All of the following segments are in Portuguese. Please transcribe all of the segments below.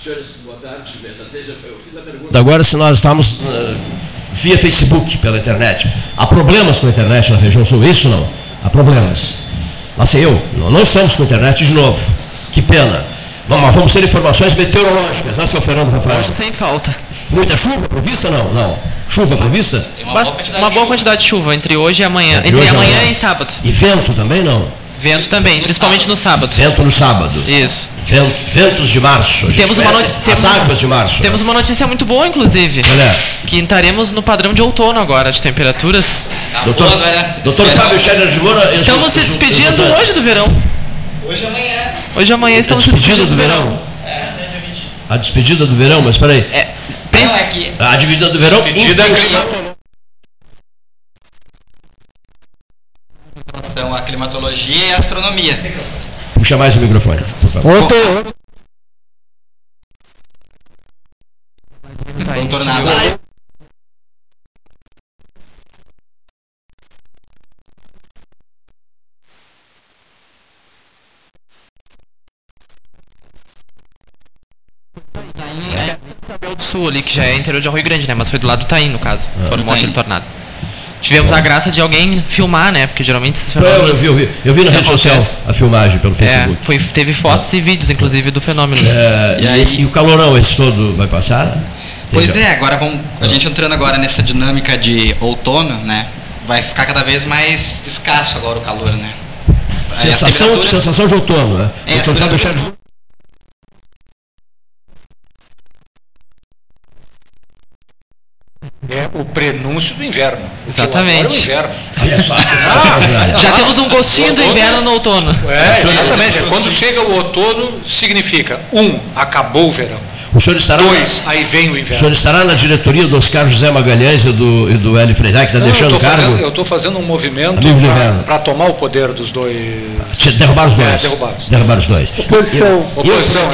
Senhores, boa tarde. Dessa vez eu, eu fiz a pergunta. Agora, se nós estamos uh, via Facebook, pela internet, há problemas com a internet na região sul, isso não? Há problemas. Assim, eu, não, não estamos com a internet de novo. Que pena. Vamos, vamos ter informações meteorológicas, não, seu Fernando Rafael? Hoje sem falta. Muita chuva prevista? Não, não. Chuva prevista? Uma, boa quantidade, uma boa quantidade de chuva entre hoje e amanhã. Entre, entre amanhã, amanhã e sábado. E vento também não? Vento também, principalmente no sábado. Vento no sábado. Isso. Vento, ventos de março. temos uma temos, as águas de março. Temos uma notícia muito boa, inclusive. Olha. Que estaremos no padrão de outono agora, de temperaturas. Doutor, doutor Fábio Scherer de Moura. Estamos se despedindo hoje do verão. Hoje e amanhã. Hoje e amanhã estamos se despedindo do verão. É, a despedida do verão, mas peraí. É, pensa... Não, é. A despedida do verão. Despedida climatologia e astronomia. Puxa mais o microfone, por favor. Outro. Um tornado. do Sul ali, que já é interior de Rio Grande, né? Mas foi do lado do Taim, no caso. Ah, formou aquele tornado. Tivemos a graça de alguém filmar, né? Porque geralmente esses fenômenos. Eu vi, eu vi, eu vi na rede social a filmagem pelo é, Facebook. É, foi, teve fotos e vídeos, inclusive, do fenômeno. É, e, aí, e o calorão, esse todo vai passar? Pois é, agora vamos, a gente entrando agora nessa dinâmica de outono, né? Vai ficar cada vez mais escasso agora o calor, né? Sensação, sensação de outono, né? É, É o prenúncio do inverno. Exatamente. O inverno. Ah, já temos um gostinho do inverno no outono. É, exatamente. Quando chega o outono, significa, um, acabou o verão. O senhor estará Dois, aí vem o inverno. O senhor estará na diretoria do Oscar José Magalhães e do, e do Hélio Freire, que está deixando o cargo? Fazendo, eu estou fazendo um movimento para tomar o poder dos dois. Derrubar os dois. É, derrubar, derrubar os dois. Oposição. Oposição.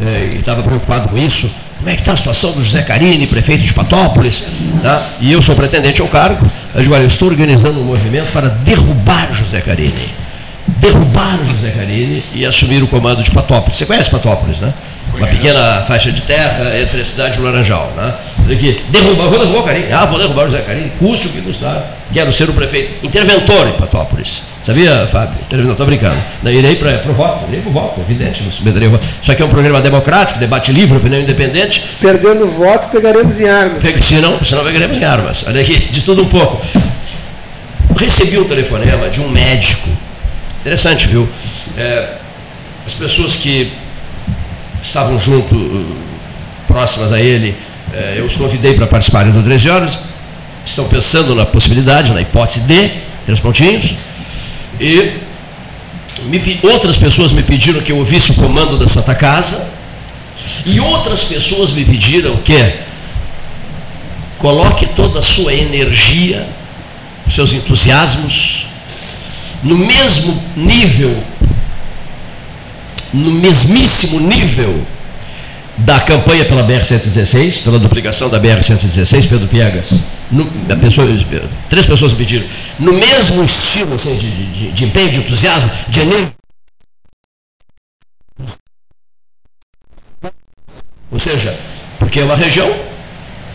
É, estava preocupado com isso. Como é que está a situação do José Carini, prefeito de Patópolis? Tá? E eu sou pretendente ao cargo. Eu digo, olha, eu estou organizando um movimento para derrubar o José Carini. Derrubar o José Carini e assumir o comando de Patópolis. Você conhece Patópolis, né? Uma pequena faixa de terra entre a cidade e o Laranjal. Né? Aqui, derrubar, vou derrubar o Carini. Ah, vou derrubar o José Carini, custe o que custar. Quero ser o prefeito. Interventor em Patópolis. Sabia, Fábio? Não, estou brincando. Irei para o voto, irei para o voto, evidente, submeterei o voto. Isso aqui é um programa democrático, debate livre, opinião independente. Perdendo o voto, pegaremos em armas. Se não, se não pegaremos em armas. Olha aqui, de tudo um pouco. Recebi um telefonema de um médico. Interessante, viu? É, as pessoas que estavam junto, uh, próximas a ele, é, eu os convidei para participarem do 13 horas. Estão pensando na possibilidade, na hipótese de, três pontinhos e me, outras pessoas me pediram que eu ouvisse o comando da Santa Casa. E outras pessoas me pediram que coloque toda a sua energia, seus entusiasmos, no mesmo nível, no mesmíssimo nível da campanha pela BR-116, pela duplicação da BR-116, Pedro Piegas, no, pessoa, três pessoas me pediram, no mesmo estilo assim, de, de, de empenho, de entusiasmo, de energia. Ou seja, porque é uma região,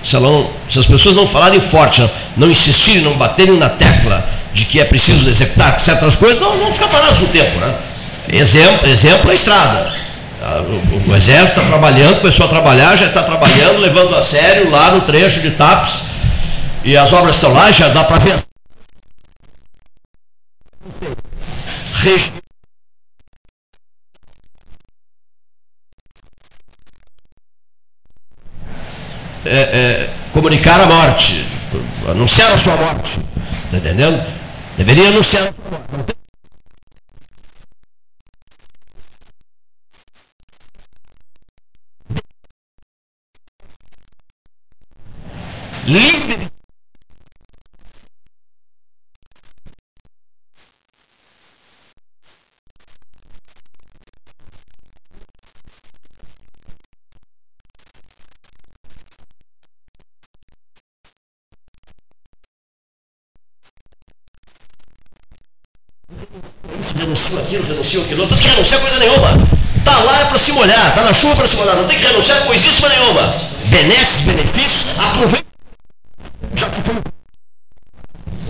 se, não, se, as pessoas não falarem forte, não insistirem, não baterem na tecla de que é preciso executar certas coisas, não, não ficar parados no tempo. Né? Exemplo, exemplo a estrada ah, o, Exército está trabalhando, começou a trabalhar, já está trabalhando, levando a sério lá no trecho de TAPS. E as obras estão lá, já dá para ver. É, é, comunicar a morte, anunciar a sua morte. Está entendendo? Deveria anunciar a sua morte. Livre renuncio aquilo, renuncio aquilo, não renuncia coisa nenhuma. Tá lá é para se molhar, tá na chuva para se molhar, não tem que renunciar coisíssima nenhuma. Benesses, benefícios, aproveita. Já que foi.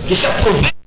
Que se.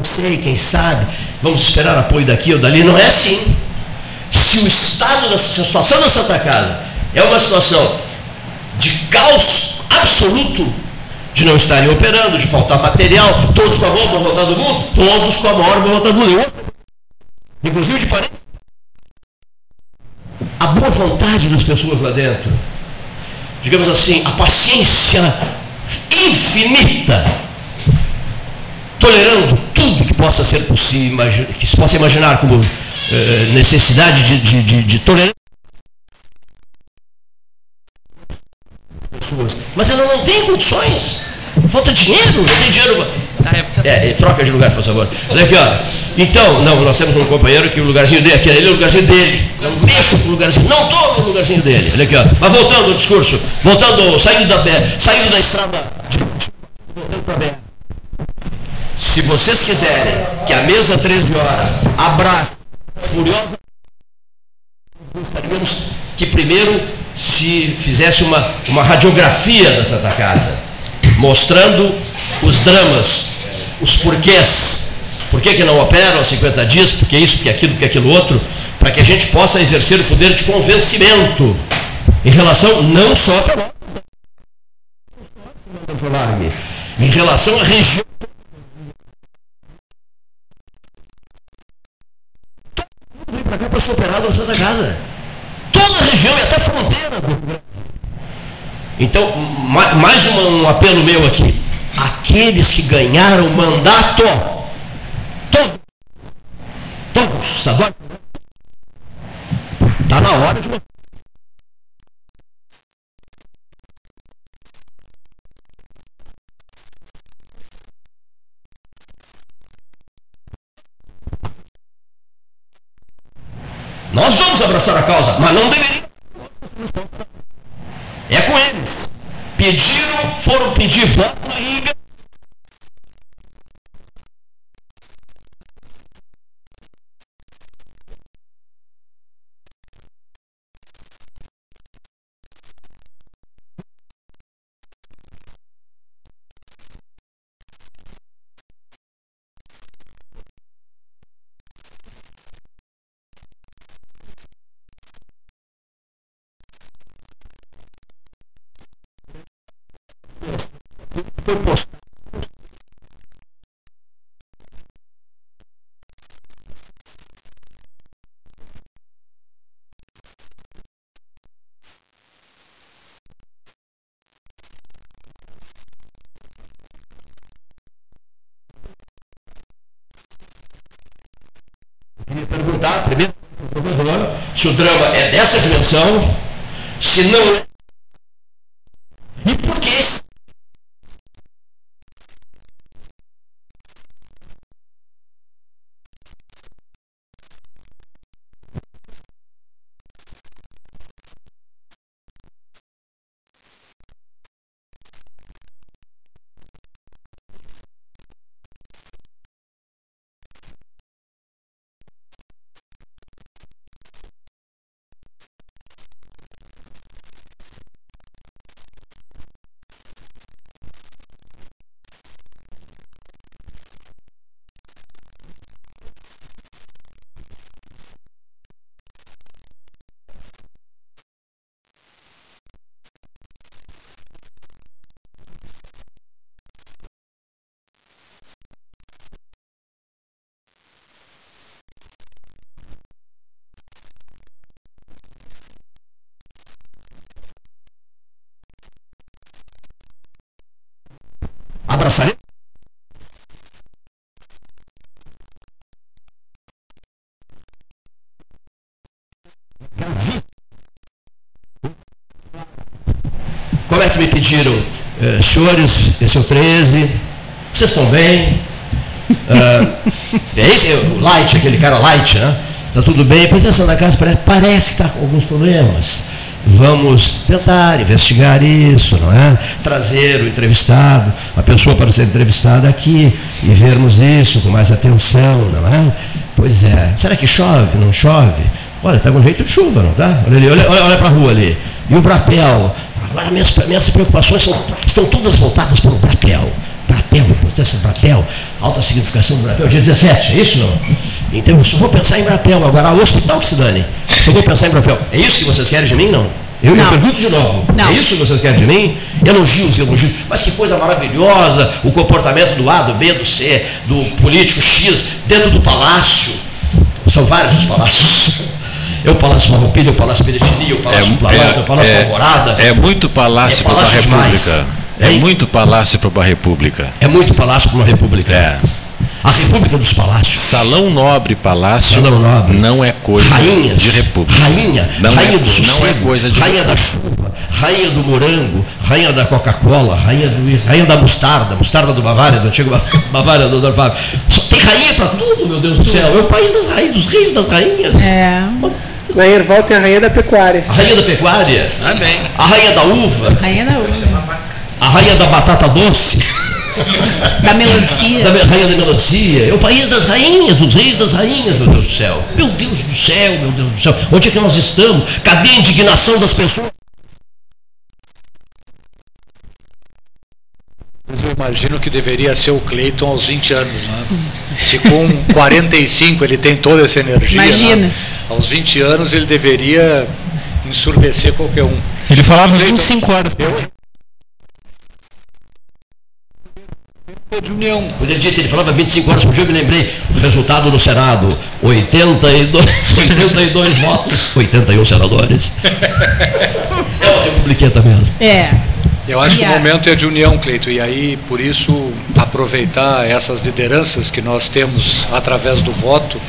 Não sei, quem sabe, vamos esperar apoio daqui ou dali. Não é assim. Se o estado, da, se a situação da Santa Casa é uma situação de caos absoluto, de não estarem operando, de faltar material, todos com a maior boa vontade do mundo, todos com a maior boa vontade do mundo. Inclusive de parede. A boa vontade das pessoas lá dentro, digamos assim, a paciência infinita tolerando possa ser possível, que se possa imaginar como eh, necessidade de, de, de, de tolerância. Mas ela não tem condições. Falta dinheiro, não tem dinheiro. Tá, é, troca de lugar, por favor. Olha aqui, ó. Então, não, nós temos um companheiro que o lugarzinho dele, aquele é o lugarzinho dele. Não mexo com o lugarzinho, não estou no lugarzinho dele. Olha aqui, ó. Mas voltando ao discurso, voltando, saindo da, saindo da estrada, voltando para a se vocês quiserem que a mesa 13 horas abrace furiosa, gostaríamos que primeiro se fizesse uma, uma radiografia da Santa Casa, mostrando os dramas, os porquês, por que, que não operam há 50 dias, porque isso, porque aquilo, porque aquilo outro, para que a gente possa exercer o poder de convencimento em relação não só para em relação à região para ser operado Santa Casa. Toda a região e até a fronteira do Então, mais um apelo meu aqui. Aqueles que ganharam mandato, todos, todos, tá bom? Está na hora de Nós vamos abraçar a causa, mas não deveria. É com eles. Pediram, foram pedir voto e queria perguntar primeiro se o drama é dessa dimensão, se não é Como é que me pediram? Eh, senhores, esse é o 13, vocês estão bem? Ah, é esse, é o Light, aquele cara Light, né? Está tudo bem? Pois é, Santa Casa parece, parece que está com alguns problemas. Vamos tentar investigar isso, não é? Trazer o entrevistado, a pessoa para ser entrevistada aqui e vermos isso com mais atenção, não é? Pois é. Será que chove? Não chove? Olha, está com jeito de chuva, não tá? Olha ali, olha, olha, olha para a rua ali. E o Brapel? Agora minhas, minhas preocupações são, estão todas voltadas para o Brapel. Brapel, importância do Brapel, alta significação do Brapel, dia 17, é isso não? Então eu só vou pensar em Brapel, agora o hospital que se dane. Só vou pensar em Brapel. É isso que vocês querem de mim? Não. Eu, Não. pergunto de novo. Não. É isso que vocês querem de mim? Elogios, elogios. Mas que coisa maravilhosa o comportamento do A, do B, do C, do político X, dentro do palácio. São vários os palácios. É o Palácio Farroupilha, é o Palácio Peretini, é o Palácio Planalto, é, o Palácio Alvorada. é muito palácio É para demais. república. É muito palácio para uma república. É muito palácio para uma república. É. A república dos palácios. Salão nobre palácio Salão nobre. não é coisa Rainhas. de república. Rainha. Não rainha é do co- não sossego, é coisa de Rainha da chuva. Rainha do morango. Rainha da Coca-Cola. Rainha, do, rainha da mostarda. Mostarda do Bavária, do antigo Ba- Bavária do Dr. Fábio. Só tem rainha para tudo, meu Deus do céu. É o país das rainhas, dos reis das rainhas. É. Lá em Erval tem a rainha da pecuária. A rainha da pecuária. Amém. A rainha da uva. Rainha da uva. A rainha da batata doce. Da melancia. Da rainha da melancia. É o país das rainhas, dos reis das rainhas, meu Deus do céu. Meu Deus do céu, meu Deus do céu. Onde é que nós estamos? Cadê a indignação das pessoas? Eu imagino que deveria ser o Cleiton aos 20 anos, né? Se com 45 ele tem toda essa energia, Imagina. né? aos 20 anos ele deveria ensurdecer qualquer um. Ele falava Cleiton, 25 horas. De união. Quando ele disse, ele falava 25 horas por dia, eu me lembrei do resultado no Senado. 82, 82 votos, 81 senadores. É uma republiqueta mesmo. É. Eu acho que o momento é de união, Cleito, e aí, por isso, aproveitar essas lideranças que nós temos através do voto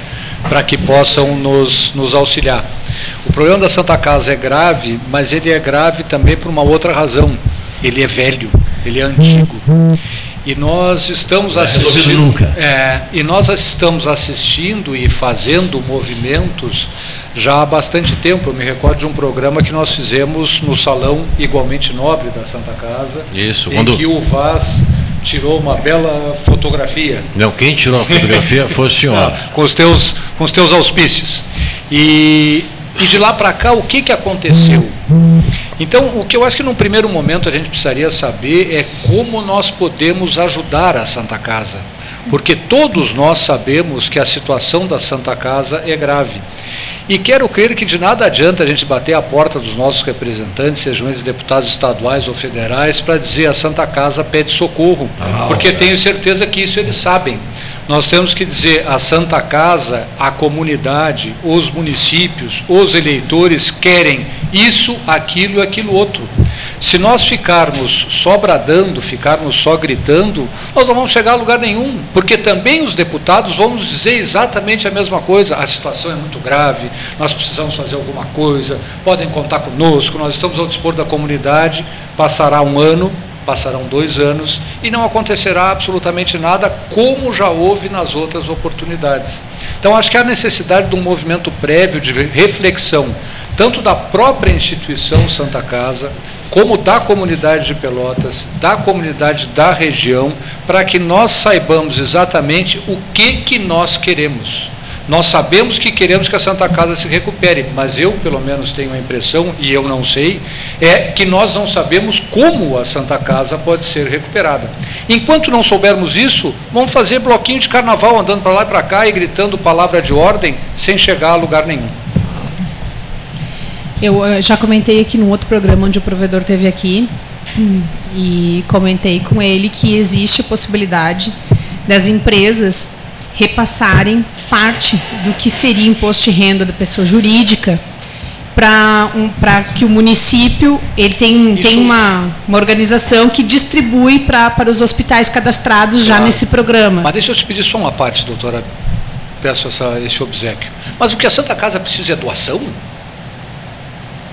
para que possam nos, nos auxiliar. O problema da Santa Casa é grave, mas ele é grave também por uma outra razão. Ele é velho, ele é antigo. E nós estamos Não é assistindo. nunca. É, e nós estamos assistindo e fazendo movimentos já há bastante tempo. Eu me recordo de um programa que nós fizemos no salão igualmente nobre da Santa Casa, Isso, em quando- que o Vaz tirou uma bela fotografia Não, quem tirou a fotografia foi o senhor. ah, com os teus com os teus auspícios. E, e de lá para cá o que que aconteceu? Então, o que eu acho que num primeiro momento a gente precisaria saber é como nós podemos ajudar a Santa Casa. Porque todos nós sabemos que a situação da Santa Casa é grave. E quero crer que de nada adianta a gente bater a porta dos nossos representantes, sejam eles deputados estaduais ou federais, para dizer a Santa Casa pede socorro. Ah, porque é. tenho certeza que isso eles sabem. Nós temos que dizer a Santa Casa, a comunidade, os municípios, os eleitores querem isso, aquilo e aquilo outro. Se nós ficarmos só bradando, ficarmos só gritando, nós não vamos chegar a lugar nenhum, porque também os deputados vão nos dizer exatamente a mesma coisa. A situação é muito grave, nós precisamos fazer alguma coisa, podem contar conosco, nós estamos ao dispor da comunidade. Passará um ano, passarão dois anos e não acontecerá absolutamente nada, como já houve nas outras oportunidades. Então, acho que há necessidade de um movimento prévio de reflexão, tanto da própria instituição Santa Casa, como da comunidade de Pelotas, da comunidade da região, para que nós saibamos exatamente o que, que nós queremos. Nós sabemos que queremos que a Santa Casa se recupere, mas eu, pelo menos, tenho a impressão, e eu não sei, é que nós não sabemos como a Santa Casa pode ser recuperada. Enquanto não soubermos isso, vamos fazer bloquinho de carnaval andando para lá e para cá e gritando palavra de ordem sem chegar a lugar nenhum. Eu eh, já comentei aqui num outro programa onde o provedor teve aqui e comentei com ele que existe a possibilidade das empresas repassarem parte do que seria imposto de renda da pessoa jurídica para um, pra que o município ele tem, tem uma, uma organização que distribui pra, para os hospitais cadastrados já Claro. nesse programa. Mas deixa eu te pedir só uma parte, doutora. Peço essa, esse obsequio. Mas o que a Santa Casa precisa é doação?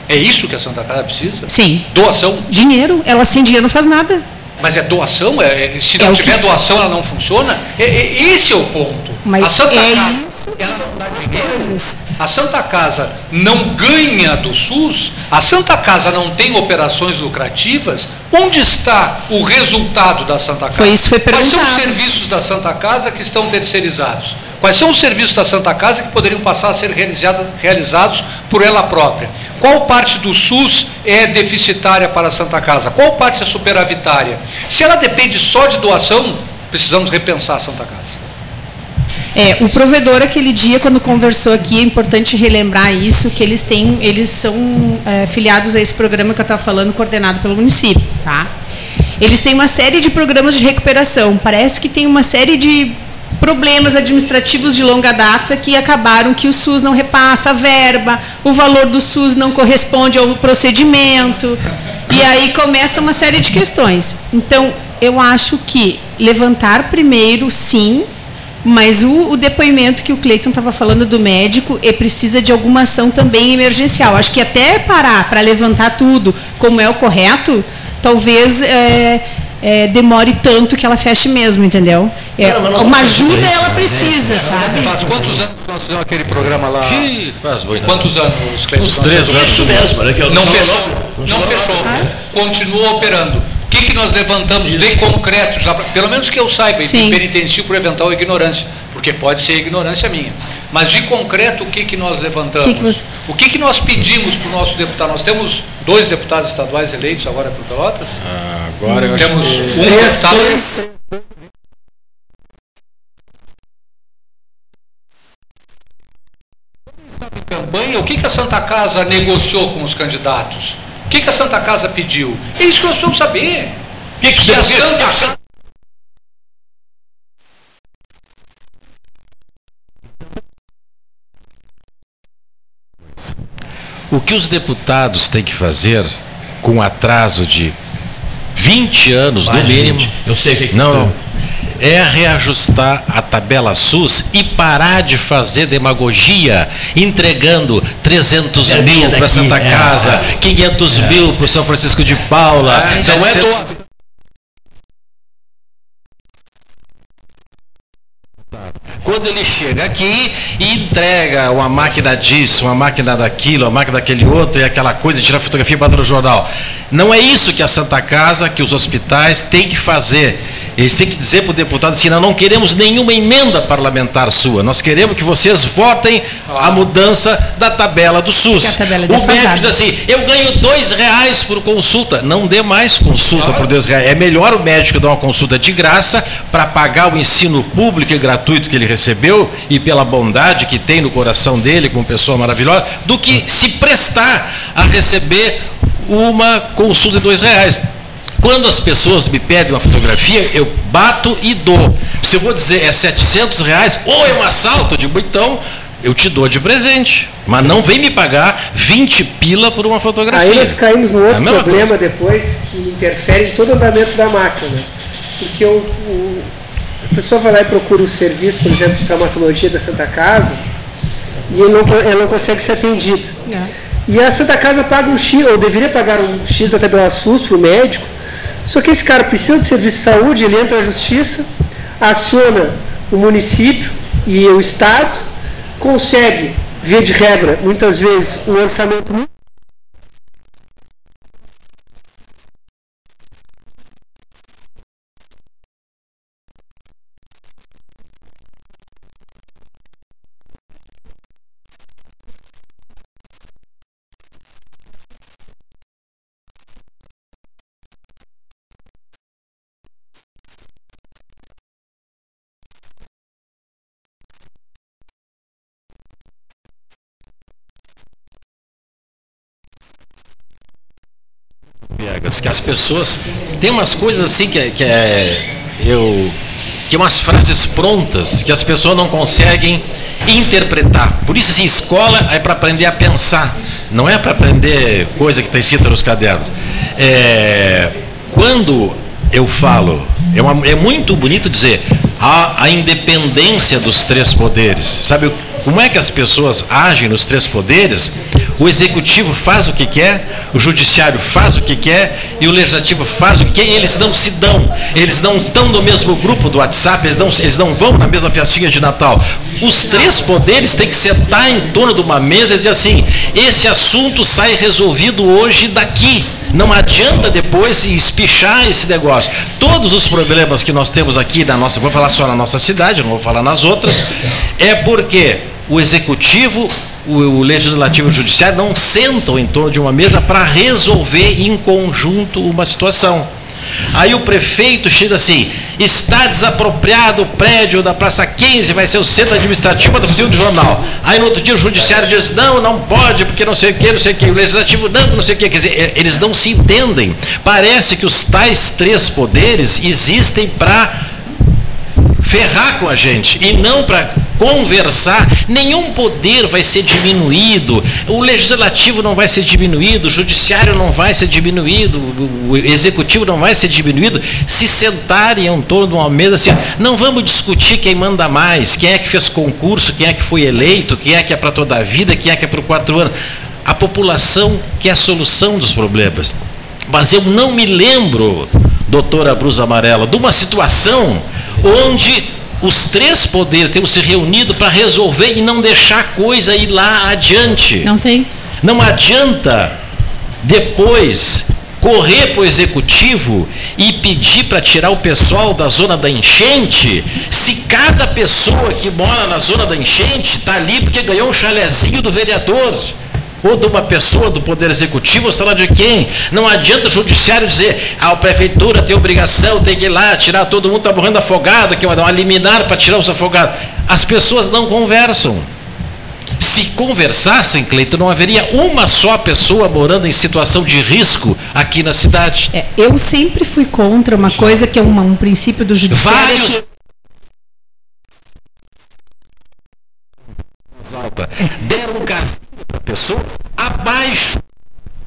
É isso que a Santa Casa precisa? Sim. Doação? Dinheiro, ela sem dinheiro não faz nada. Mas é doação? É, é- se É não o tiver que- doação, ela não funciona? É- é- esse é o ponto. Mas a Santa é Casa, ela não dá dinheiro. Coisas. A Santa Casa não ganha do SUS, a Santa Casa não tem operações lucrativas, onde está o resultado da Santa Casa? Foi isso, foi Quais são os serviços da Santa Casa que estão terceirizados? Quais são os serviços da Santa Casa que poderiam passar a ser realizados por ela própria? Qual parte do SUS é deficitária para a Santa Casa? Qual parte é superavitária? Se ela depende só de doação, precisamos repensar a Santa Casa. É, o provedor aquele dia quando conversou aqui, é importante relembrar isso, que eles têm, eles são é, filiados a esse programa que eu estava falando, coordenado pelo município, tá? Eles têm uma série de programas de recuperação. Parece que tem uma série de problemas administrativos de longa data que acabaram que o SUS não repassa a verba, o valor do SUS não corresponde ao procedimento, e aí começa uma série de questões. Então, eu acho que levantar primeiro, sim, mas o, o depoimento que o Cleiton estava falando do médico, ele precisa de alguma ação também emergencial. Acho que até parar para levantar tudo como é o correto, talvez é, é, demore tanto que ela feche mesmo, entendeu? É, Não, uma ajuda isso, ela né? precisa, sabe? Faz quantos anos que nós fizemos aquele programa lá? Que faz muito. Quantos anos, Cleiton? Uns três anos. Isso mesmo, aqui, ó, Não falou fechou. Não fechou. nome. Continua operando. O que, que nós levantamos de concreto, já, pelo menos que eu saiba, e Sim. penitencio por eventual ignorância, porque pode ser ignorância minha. Mas de concreto, o que, que nós levantamos? Que que você- O que, que nós pedimos para o nosso deputado? Nós temos dois deputados estaduais eleitos agora por Pelotas. Ah, Agora eu acho Temos que... um Três, deputado. campanha, o que, que a Santa Casa negociou com os candidatos? O que, que a Santa Casa pediu? É isso que nós precisamos saber. O que, que Que a Santa Casa O que os deputados têm que fazer com atraso de 20 anos, no Mais de mínimo, 20. Eu sei o que que- Não, não. É reajustar a tabela SUS e parar de fazer demagogia, entregando 300 Verbinha mil para Santa é, Casa, é. 500 mil para o São Francisco de Paula. É, não é 700 doa- Quando ele chega aqui e entrega uma máquina disso, uma máquina daquilo, uma máquina daquele outro, e aquela coisa, tira fotografia e bota no jornal. Não é isso que a Santa Casa, que os hospitais têm que fazer. Eles têm que dizer para o deputado assim, nós não queremos nenhuma emenda parlamentar sua, nós queremos que vocês votem a mudança da tabela do SUS. Tabela é o médico diz assim, eu ganho dois reais por consulta. Não dê mais consulta por dois reais. É melhor o médico dar uma consulta de graça para pagar o ensino público e gratuito que ele recebeu e pela bondade que tem no coração dele, como pessoa maravilhosa, do que se prestar a receber uma consulta de dois reais. Quando as pessoas me pedem uma fotografia, eu bato e dou. Se eu vou dizer é 700 reais, ou é um assalto, eu digo, então eu te dou de presente. Mas não vem me pagar 20 pila por uma fotografia. Aí nós caímos num É outro mesma problema depois que interfere em todo o andamento da máquina. Porque o, o- a pessoa vai lá e procura o serviço, por exemplo, de traumatologia da Santa Casa, e ele não, ela não consegue ser atendida. É. E a Santa Casa paga um X, ou deveria pagar um X da tabela SUS para o médico, só que esse cara precisa de serviço de saúde, ele entra na justiça, aciona o município e o Estado, consegue, via de regra, muitas vezes, um orçamento muito que as pessoas tem umas coisas assim que, é- que é eu que umas frases prontas que as pessoas não conseguem interpretar. Por isso assim, escola é para aprender a pensar. Não é para aprender coisa que está escrita nos cadernos. É, quando eu falo, é, uma- é muito bonito dizer a, a independência dos três poderes. Sabe como é que as pessoas agem nos três poderes? O executivo faz o que quer, o judiciário faz o que quer e o legislativo faz o que quer e eles não se dão. Eles não estão no mesmo grupo do WhatsApp, eles não, eles não vão na mesma festinha de Natal. Os três poderes têm que sentar em torno de uma mesa e dizer assim: esse assunto sai resolvido hoje daqui. Não adianta depois espichar esse negócio. Todos os problemas que nós temos aqui na nossa, vou falar só na nossa cidade, não vou falar nas outras, é porque o executivo, o, legislativo e o judiciário não sentam em torno de uma mesa para resolver em conjunto uma situação. Aí o prefeito diz assim: está desapropriado o prédio da Praça 15, vai ser o centro administrativo da oficina do jornal. Aí no outro dia o judiciário diz: não, não pode, porque não sei o que, não sei o que. O legislativo, não, não sei o que. Quer dizer, eh, eles não se entendem. Parece que os tais três poderes existem para ferrar com a gente e não para conversar. Nenhum poder vai ser diminuído. O legislativo não vai ser diminuído, o judiciário não vai ser diminuído, o executivo não vai ser diminuído se sentarem em torno de uma mesa assim, não vamos discutir quem manda mais, quem é que fez concurso, quem é que foi eleito, quem é que é para toda a vida, quem é que é por quatro anos. A população quer a solução dos problemas. Mas eu não me lembro, doutora Brusa Amarela, de uma situação onde os três poderes tenham se reunido para resolver e não deixar a coisa ir lá adiante. Não tem? Não adianta depois correr para o executivo e pedir para tirar o pessoal da zona da enchente, se cada pessoa que mora na zona da enchente está ali porque ganhou um chalezinho do vereador. Ou de uma pessoa do Poder Executivo, ou sei lá de quem. Não adianta o judiciário dizer, ah, a prefeitura tem obrigação, tem que ir lá, tirar todo mundo, está morrendo afogado, que vai dar uma liminar para tirar os afogados. As pessoas não conversam. Se conversassem, Cleiton, não haveria uma só pessoa morando em situação de risco aqui na cidade. É, eu sempre fui contra uma coisa que é uma- um princípio do judiciário. Vários. que- Deram um pessoas abaixo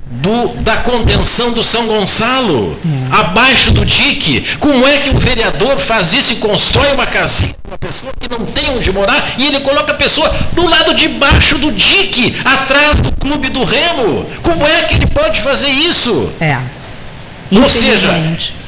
do, da contenção do São Gonçalo, abaixo do dique. Como é que um vereador faz isso e constrói uma casinha para uma pessoa que não tem onde morar e ele coloca a pessoa do lado de baixo do dique, atrás do clube do Remo? Como é que ele pode fazer isso? É. Ou seja,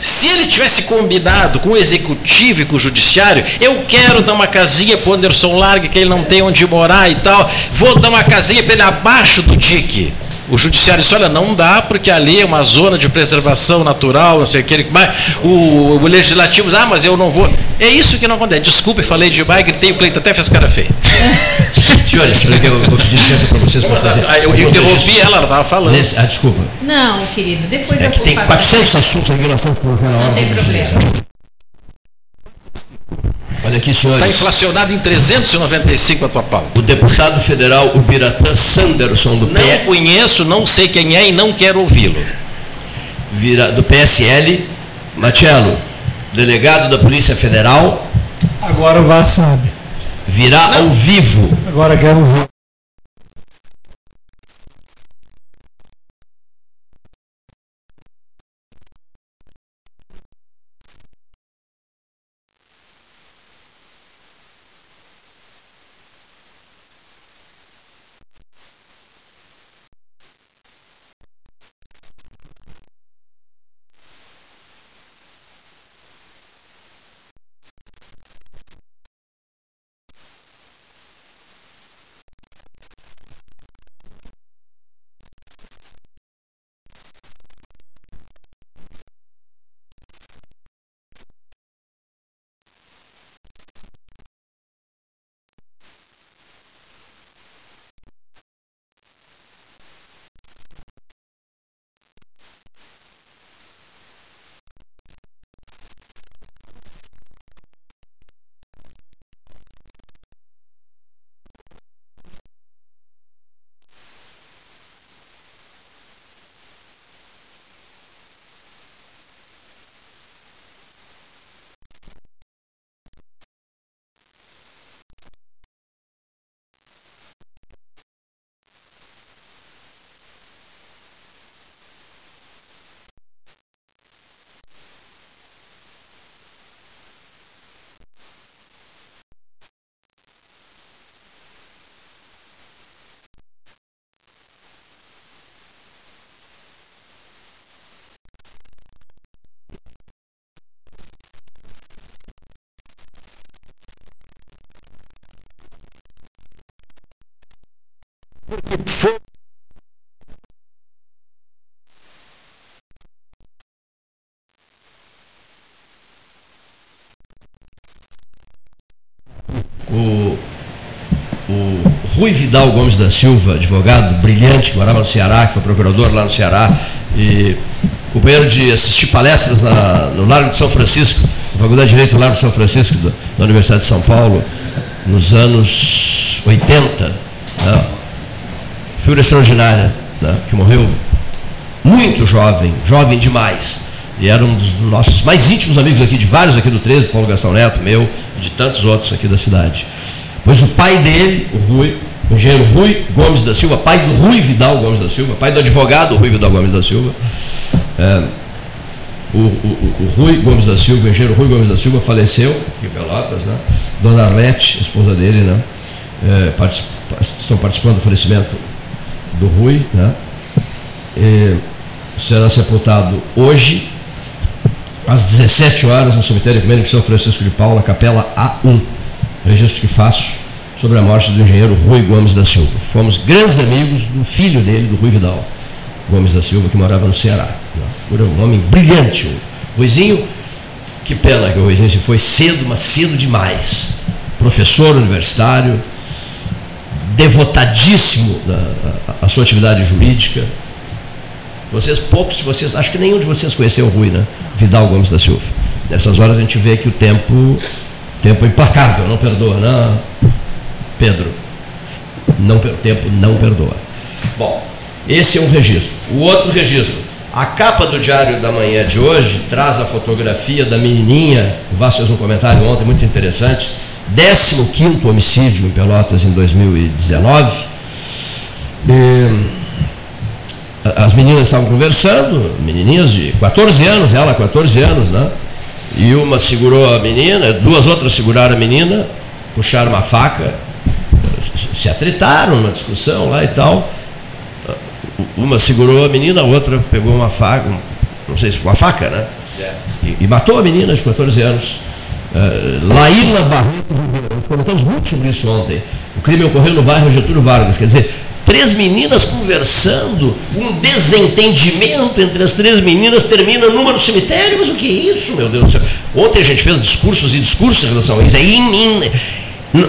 se ele tivesse combinado com o executivo e com o judiciário, eu quero dar uma casinha para o Anderson Largue, que ele não tem onde morar e tal, vou dar uma casinha para ele abaixo do dique. O judiciário disse, olha, não dá, porque ali é uma zona de preservação natural, não sei o que, mas o, o legislativo diz, ah, mas eu não vou. É isso que não acontece. Desculpe, falei demais, gritei, o Cleiton até fez cara feia. Senhores, eu vou pedir licença para vocês para fazer. Ah, Eu, eu interrompi ela, ela estava falando. Nesse- Ah, desculpa. Não, querido, depois É eu que vou tem passar. 400 assuntos aqui, nós estamos colocando a hora tem do problema. Olha aqui, Está senhores. inflacionado em 395 a tua pauta. O deputado federal Ubiratã Sanderson, do, Não P, conheço, não sei quem é e não quero ouvi-lo. vira, do PSL, Matiello, delegado da Polícia Federal, Agora o Vaz sabe. virá ao vivo Agora quero ver. Porque foi o, o Rui Vidal Gomes da Silva, advogado brilhante, que morava no Ceará, que foi procurador lá no Ceará, e companheiro de assistir palestras na, no Largo de São Francisco, na Faculdade de Direito do Largo de São Francisco, da, da Universidade de São Paulo, nos anos 80. Figura extraordinária, né? que morreu muito jovem, jovem demais. E era um dos nossos mais íntimos amigos aqui, de vários aqui do 13, Paulo Gastão Neto, meu, e de tantos outros aqui da cidade. Pois o pai dele, o Rui, o engenheiro Rui Gomes da Silva, pai do Rui Vidal Gomes da Silva, pai do advogado Rui Vidal Gomes da Silva, é, o, o, o, Rui Gomes da Silva, o engenheiro Rui Gomes da Silva, faleceu aqui em Pelotas, né? Dona Arlete, esposa dele, né? É, particip, estão participando do falecimento do Rui, né? E será sepultado hoje, às 17 horas, no cemitério ecumênico São Francisco de Paula, capela A1. Registro que faço sobre a morte do engenheiro Rui Gomes da Silva. Fomos grandes amigos do filho dele, do Rui Vidal Gomes da Silva, que morava no Ceará. Era um homem brilhante. Ruizinho, que pena que o Ruizinho se foi cedo, mas cedo demais. Professor universitário, devotadíssimo à sua atividade jurídica. Vocês, poucos de vocês, acho que nenhum de vocês conheceu o Rui, né? Vidal Gomes da Silva. Nessas horas a gente vê que o tempo, tempo implacável, não perdoa, não? Pedro, não, o tempo não perdoa. Bom, esse é um registro. O outro registro, a capa do Diário da Manhã de hoje traz a fotografia da menininha, o Vasco fez um comentário ontem muito interessante, 15º homicídio em Pelotas em 2019. E as meninas estavam conversando, menininhas de 14 anos, ela 14 anos, né? E uma segurou a menina, duas outras seguraram a menina, puxaram uma faca, se atritaram numa discussão lá e tal. Uma segurou a menina, a outra pegou uma faca, não sei se foi uma faca, né? E, e matou a menina de 14 anos. Uh, Laíla Barreto Ribeiro, nós comentamos muito sobre isso ontem. O crime ocorreu no bairro Getúlio Vargas, quer dizer, três meninas conversando, um desentendimento entre as três meninas termina numa no cemitério, mas o que é isso, meu Deus do céu? Ontem a gente fez discursos e discursos em relação a isso. É in, in,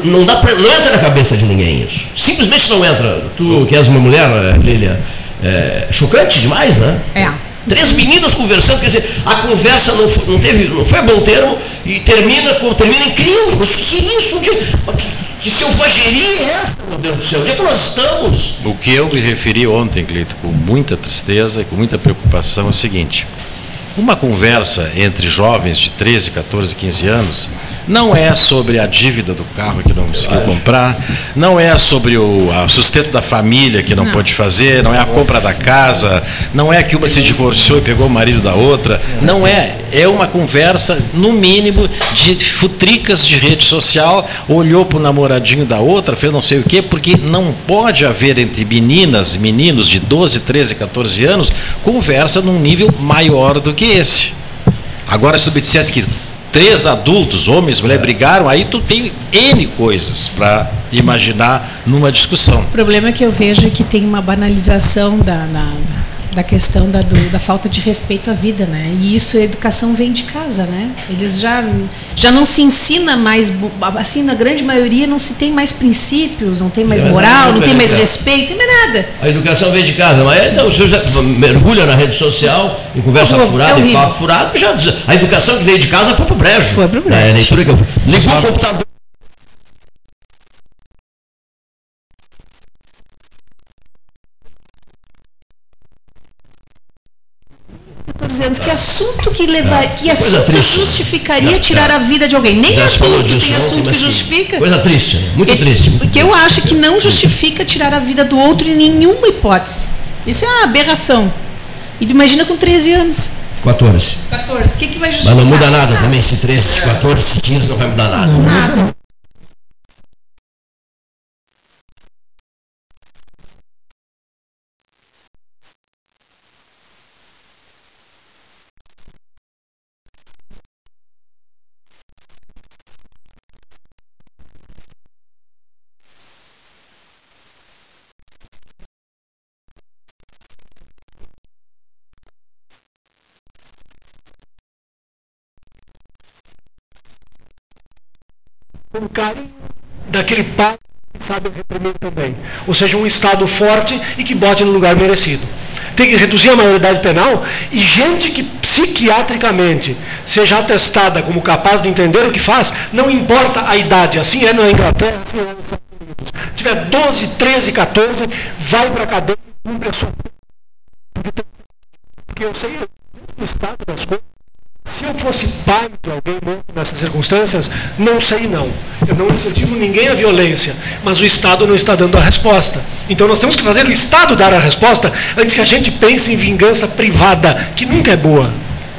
não, dá pra, não entra na cabeça de ninguém isso. Simplesmente não entra. Tu que és uma mulher, eh, Lilia, é chocante demais, né? É. Três meninas conversando, quer dizer, a conversa não foi, não teve, não foi a bom termo e termina, termina em crime. Mas o que, que, é isso? Onde, que, que selvageria é essa, meu Deus do céu? Onde é que nós estamos? O que eu me referi ontem, Cleito, com muita tristeza e com muita preocupação é o seguinte. Uma conversa entre jovens de 13, 14, 15 anos não é sobre a dívida do carro que não conseguiu comprar, não é sobre o sustento da família que não, não, pode fazer, não é a compra da casa, não é que uma se divorciou e pegou o marido da outra, não é. É uma conversa, no mínimo, de futricas de rede social, olhou para o namoradinho da outra, fez não sei o quê, porque não pode haver entre meninas e meninos de 12, 13, 14 anos conversa num nível maior do que esse. Agora, se tu me dissesse que três adultos, homens, mulher, é. brigaram, aí tu tem N coisas para imaginar numa discussão. O problema é que eu vejo que tem uma banalização da, da, da questão da, do, da falta de respeito à vida, né? E isso, a educação vem de casa, né? Eles já, já não se ensina mais, assim, na grande maioria não se tem mais princípios, não tem mais moral, não tem mais respeito, não tem mais nada. A educação vem de casa, mas então, o senhor já mergulha na rede social, em conversa é furada, é em papo furado, já a educação que veio de casa foi pro brejo. Foi pro brejo. É, a leitura que eu Ligou o computador assunto que levar, é. que assunto triste. justificaria tirar a vida de alguém? Nem adulto tem assunto que justifica. Coisa triste, né? muito triste. Muito porque eu acho que não justifica tirar a vida do outro em nenhuma hipótese. Isso é uma aberração. E imagina com 13 anos. 14. 14. O que, que vai justificar? Mas não muda nada também, se 13, se 14, se 15, não vai mudar nada. Nada. Daquele pai que sabe reprimir também. Ou seja, um Estado forte e que bote no lugar merecido. Tem que reduzir a maioridade penal e gente que psiquiatricamente seja atestada como capaz de entender o que faz, não importa a idade. Assim é na Inglaterra, assim é nos Estados Unidos. Tiver 12, 13, 14, vai para a cadeia e cumpre a sua porque eu sei o estado das coisas. Se eu fosse pai de alguém nessas circunstâncias, não sei não. Eu não incentivo ninguém à violência, mas o Estado não está dando a resposta. Então nós temos que fazer o Estado dar a resposta antes que a gente pense em vingança privada, que nunca é boa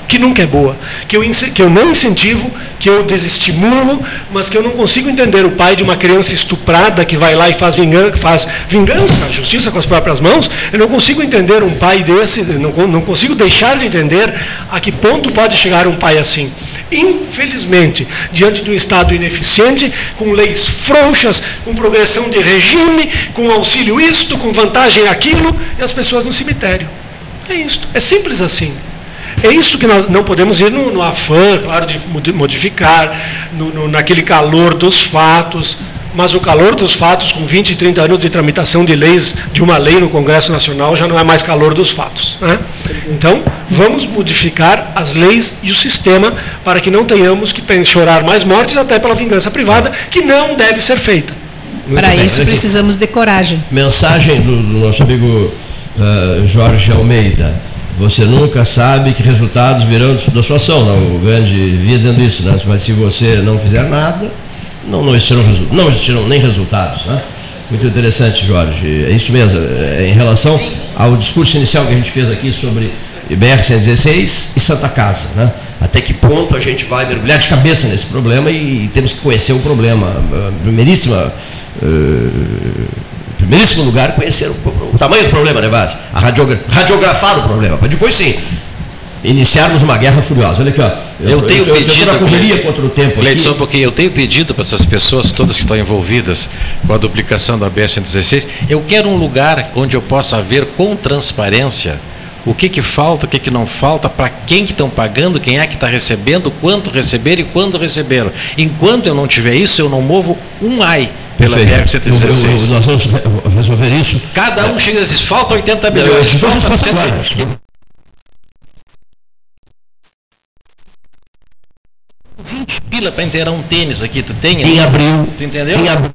que nunca é boa, que eu, que eu não incentivo, que eu desestimulo, mas que eu não consigo entender o pai de uma criança estuprada que vai lá e faz vingança, faz vingança, justiça com as próprias mãos, eu não consigo entender um pai desse, não, não consigo deixar de entender a que ponto pode chegar um pai assim. Infelizmente, diante de um Estado ineficiente, com leis frouxas, com progressão de regime, com auxílio isto, com vantagem aquilo, e as pessoas no cemitério. É isto, é simples assim. É isso que nós não podemos ir no, no afã, claro, de modificar, no, no, naquele calor dos fatos, mas o calor dos fatos, com 20 e 30 anos de tramitação de leis, de uma lei no Congresso Nacional, já não é mais calor dos fatos. Né? Então, vamos modificar as leis e o sistema para que não tenhamos que chorar mais mortes até pela vingança privada, que não deve ser feita. Para isso precisamos de coragem. Mensagem do, do nosso amigo uh, Jorge Almeida você nunca sabe que resultados virão da sua ação. Não? O Gandhi via dizendo isso, né? mas se você não fizer nada, não, não, existirão, não existirão nem resultados. Né? Muito interessante, Jorge. É isso mesmo. É, em relação ao discurso inicial que a gente fez aqui sobre BR-116 e Santa Casa. Né? Até que ponto a gente vai mergulhar de cabeça nesse problema e, e temos que conhecer o problema. Primeiríssima. Uh, primeiríssimo lugar, conhecer o, o, tamanho do problema, né, Vaz? A radiogra radiografar o problema, para depois sim iniciarmos uma guerra furiosa. Olha aqui, ó. Eu, eu tenho eu, pedido. Eu correria contra o tempo. Cleiton, só porque eu tenho pedido para essas pessoas todas que estão envolvidas com a duplicação da BS-116, eu quero um lugar onde eu possa ver com transparência o que, que falta, o que, que não falta, para quem que estão pagando, quem é que está recebendo, quanto receber e quando receberam. Enquanto eu não tiver isso, eu não movo um ai pela BR-116. Nós vamos resolver isso. Cada um chega e diz, falta 80 milhões. Falta 120. 20 pila para inteirar um tênis aqui, tu tem? Em abril. Tu entendeu? Em abril.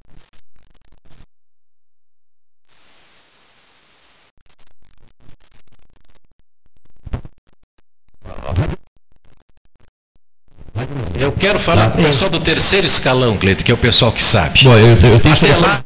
Eu quero falar tá. com o pessoal do terceiro escalão, Cleiton, que é o pessoal que sabe. Bom, eu, eu tenho Até lá,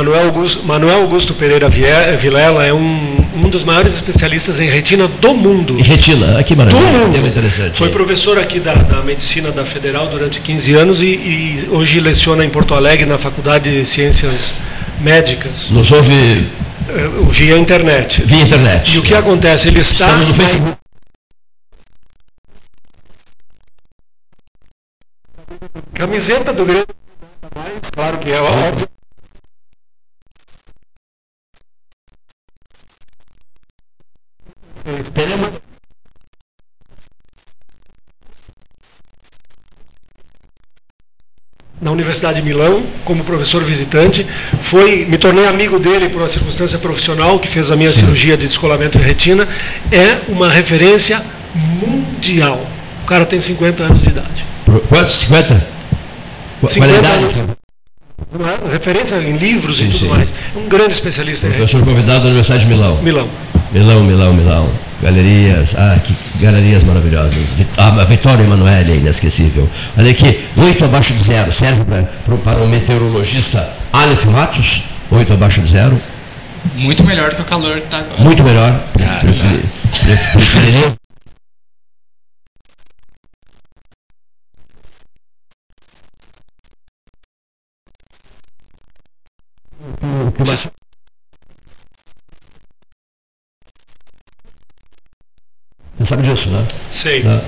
Manuel Augusto, Manuel Augusto Pereira Vilela é um, um dos maiores especialistas em retina do mundo. Em retina, aqui maravilha. Do mundo. interessante. Foi professor aqui da, da medicina da Federal durante 15 anos e, e, hoje leciona em Porto Alegre na Faculdade de Ciências Médicas. Nos ouve eh, via internet. Via internet. E o que acontece? Ele está Estamos no Facebook. Camiseta do Grêmio, claro que é óbvio. Teremos na Universidade de Milão, como professor visitante. Foi, me tornei amigo dele por uma circunstância profissional, que fez a minha Sim. cirurgia de descolamento de retina. É uma referência mundial. O cara tem 50 anos de idade. Quantos? 50? 50 anos. uma referência em livros Sim, e tudo sim. mais. É um grande especialista Professor convidado da Universidade de Milão. Milão. Milão, Milão, Milão. Galerias, ah, que galerias maravilhosas. Vi- Ah, a Vitória Emanuele é inesquecível. Olha aqui, 8 abaixo de zero. Serve pra, pro- para o meteorologista Aleph Matos, 8 abaixo de zero. Muito melhor que o calor que tá agora. Muito melhor. Pre- Ah, preferi- pref- preferiria. O que mais- Você sabe disso, né? Sei. Tá.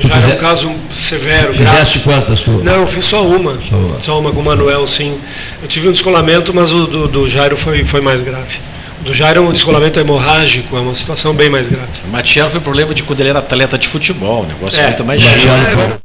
Já é um caso severo, Fizeste grave. quantas tu? Não, eu fiz só uma. Só uma. Só uma com o Manuel, sim. Eu tive um descolamento, mas o do, do Jairo foi, foi mais grave. O do Jairo, o descolamento é hemorrágico, é uma situação bem mais grave. O Matiello foi problema de quando ele era atleta de futebol, um negócio É. muito mais Matiello- sério.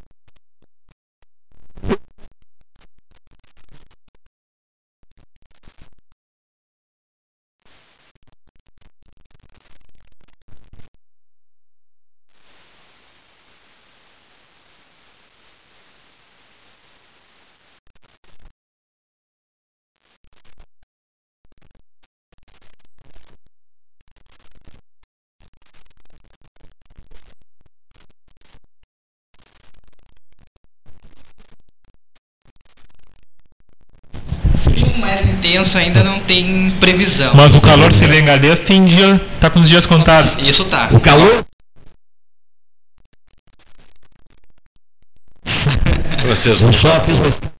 Frio intenso ainda não tem previsão. Mas o calor senegalês tem dia, tá com os dias contados. Isso tá. O calor? Vocês não só fiz uma.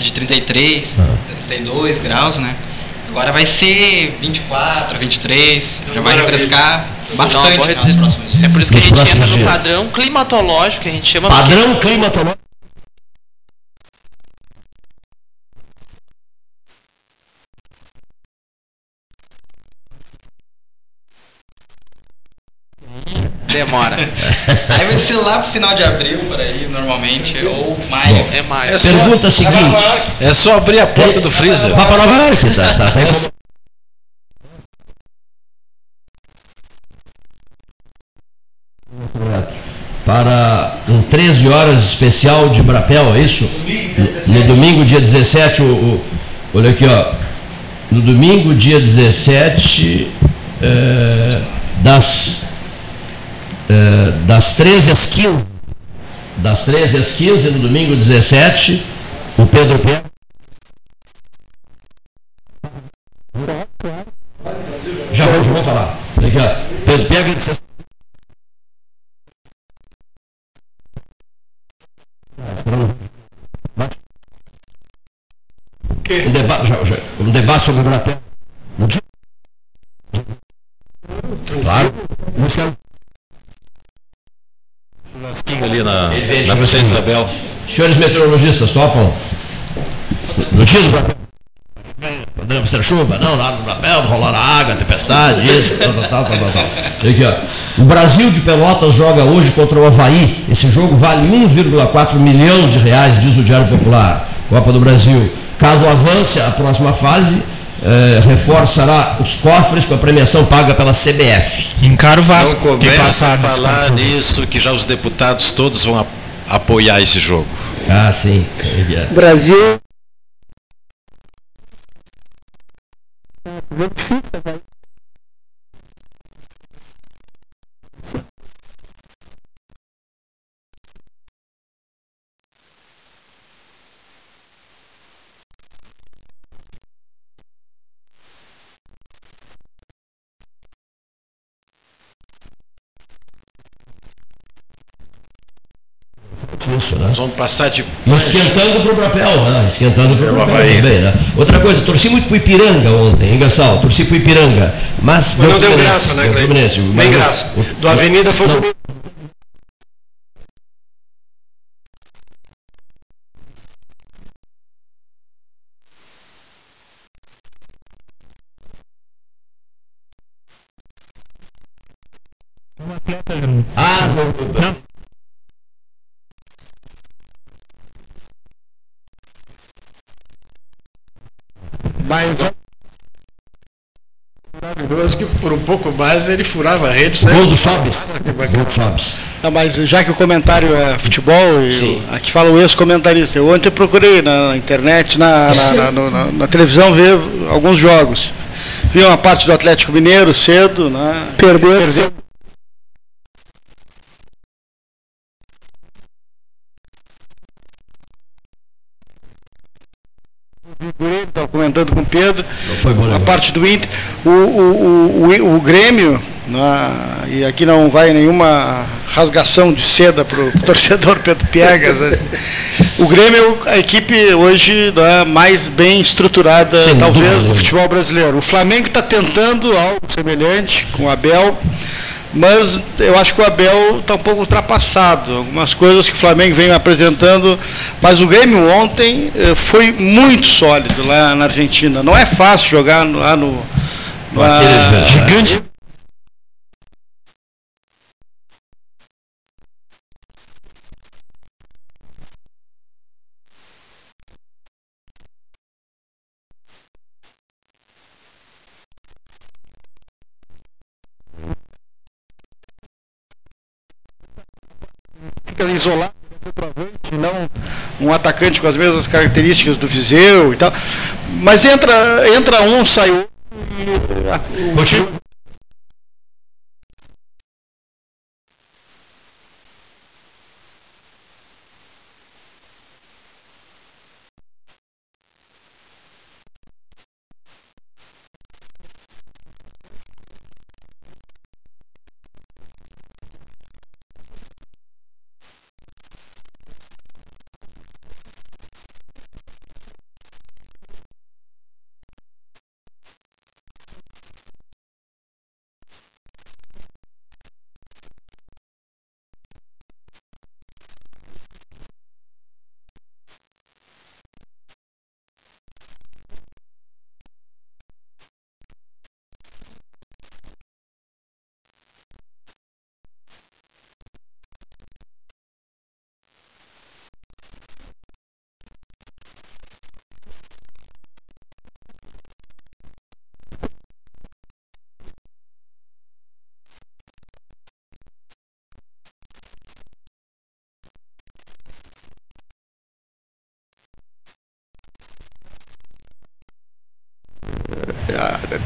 A aqui de 33, Ah. 32 graus, né? Agora vai ser 24, 23, já vai refrescar bastante nos próximos dias. É por isso que a Nos gente entra próximos no dias. padrão climatológico, que a gente chama porque- Padrão climatológico. Demora. Aí vai ser lá pro final de abril, por aí, normalmente, ou maio. Bom. É mais. É só- Pergunta seguinte. É só abrir a porta do freezer. Vá para Nova York, tá, tá, tá em- Para um 13 horas especial de Brapel, é isso? No, no domingo, dia 17, o, o- olha aqui, ó. No domingo, dia 17, eh, das, eh, das 13 às 15. Das 13 às 15, no domingo 17, o Pedro Pé. Já vou, já vou falar. Aqui, ó. Pedro pega e diz um debate, já, já, um debate sobre o Brapé. No dia- Claro. Ali na, Ele vende na Princesa churrasquinho. Isabel. Senhores meteorologistas, topam? Dia do Brapé. Podemos ter chuva? Não, lá no Brapé, rolar água, tempestade, isso, tal, tal, tal, tal, tal, Aqui, ó. O Brasil de Pelotas joga hoje contra o Havaí. Esse jogo vale 1,4 milhão de reais, diz o Diário Popular. Copa do Brasil. Caso avance a próxima fase, eh, reforçará os cofres com a premiação paga pela CBF. Encaro o Não Vasco. que começa a falar nisso, que já os deputados todos vão apoiar esse jogo. Ah, sim. Brasil. Né? Nós vamos passar de. Esquentando pro papel, né? Esquentando pro Pelo papel Havaí. também, né? Outra coisa, torci muito pro Ipiranga ontem, hein, Gassal? Torci pro Ipiranga. Mas, Mas não deu graça, né, Cleiton? Nem o- graça. o- Do Avenida foi Não. Mas Maravilhoso que por um pouco mais ele furava a rede. Gol do Sobis. Gol do Sobis. Não, mas já que o comentário é futebol, e o- aqui fala o ex-comentarista. Eu ontem procurei na, internet, na, na, na- na televisão, ver alguns jogos. Vi uma parte do Atlético Mineiro cedo, né? Perdeu. Perdeu. Comentando com o Pedro. A parte do Inter. O, o, o, o, Grêmio, né, e aqui não vai nenhuma rasgação de seda para o torcedor Pedro Piegas. né. O Grêmio é a equipe hoje né, mais bem estruturada, talvez, do futebol brasileiro. O Flamengo está tentando algo semelhante com o Abel. Mas eu acho que o Abel está um pouco ultrapassado. Algumas coisas que o Flamengo vem apresentando. Mas o Grêmio ontem eh, foi muito sólido lá na Argentina. Não é fácil jogar lá no. Adversário. Gigante. Isolado não um atacante com as mesmas características do Viseu e tal. Mas entra, entra um, sai outro e a- o.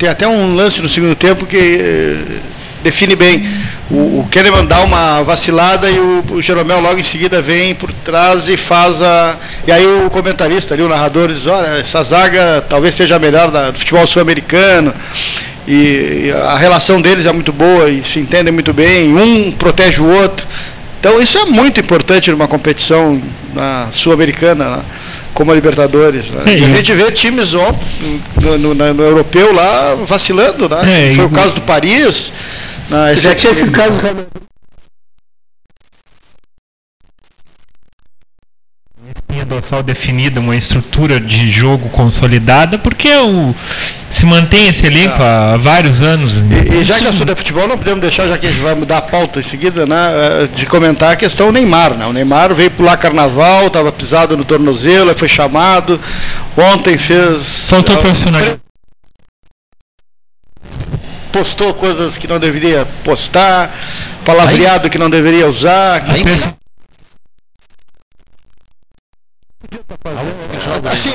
tem até um lance no segundo tempo que eh, define bem. O, o dá uma vacilada e o, o Jeromel logo em seguida vem por trás e faz a. E aí o comentarista ali, o narrador, diz, olha, essa zaga talvez seja a melhor da, do futebol sul-americano. E, e a relação deles é muito boa e se entendem muito bem, um protege o outro. Então isso é muito importante numa competição na sul-americana, né, como a Libertadores. né. É, e a gente vê times ó, no, no- no- no europeu lá vacilando, né? É, Foi o o- caso do Paris. né, Já tinha sido caso do Dorsal definida, uma estrutura de jogo consolidada, porque o, se mantém esse elenco há vários anos. E, e já que é assunto é futebol, não podemos deixar, já que a gente vai mudar a pauta em seguida, né, eh, de comentar a questão Neymar. Né? O Neymar veio pular carnaval, estava pisado no tornozelo, foi chamado. Ontem fez. Faltou ah, profissionalismo. Postou coisas que não deveria postar, palavreado que não deveria usar. Ainda Assim,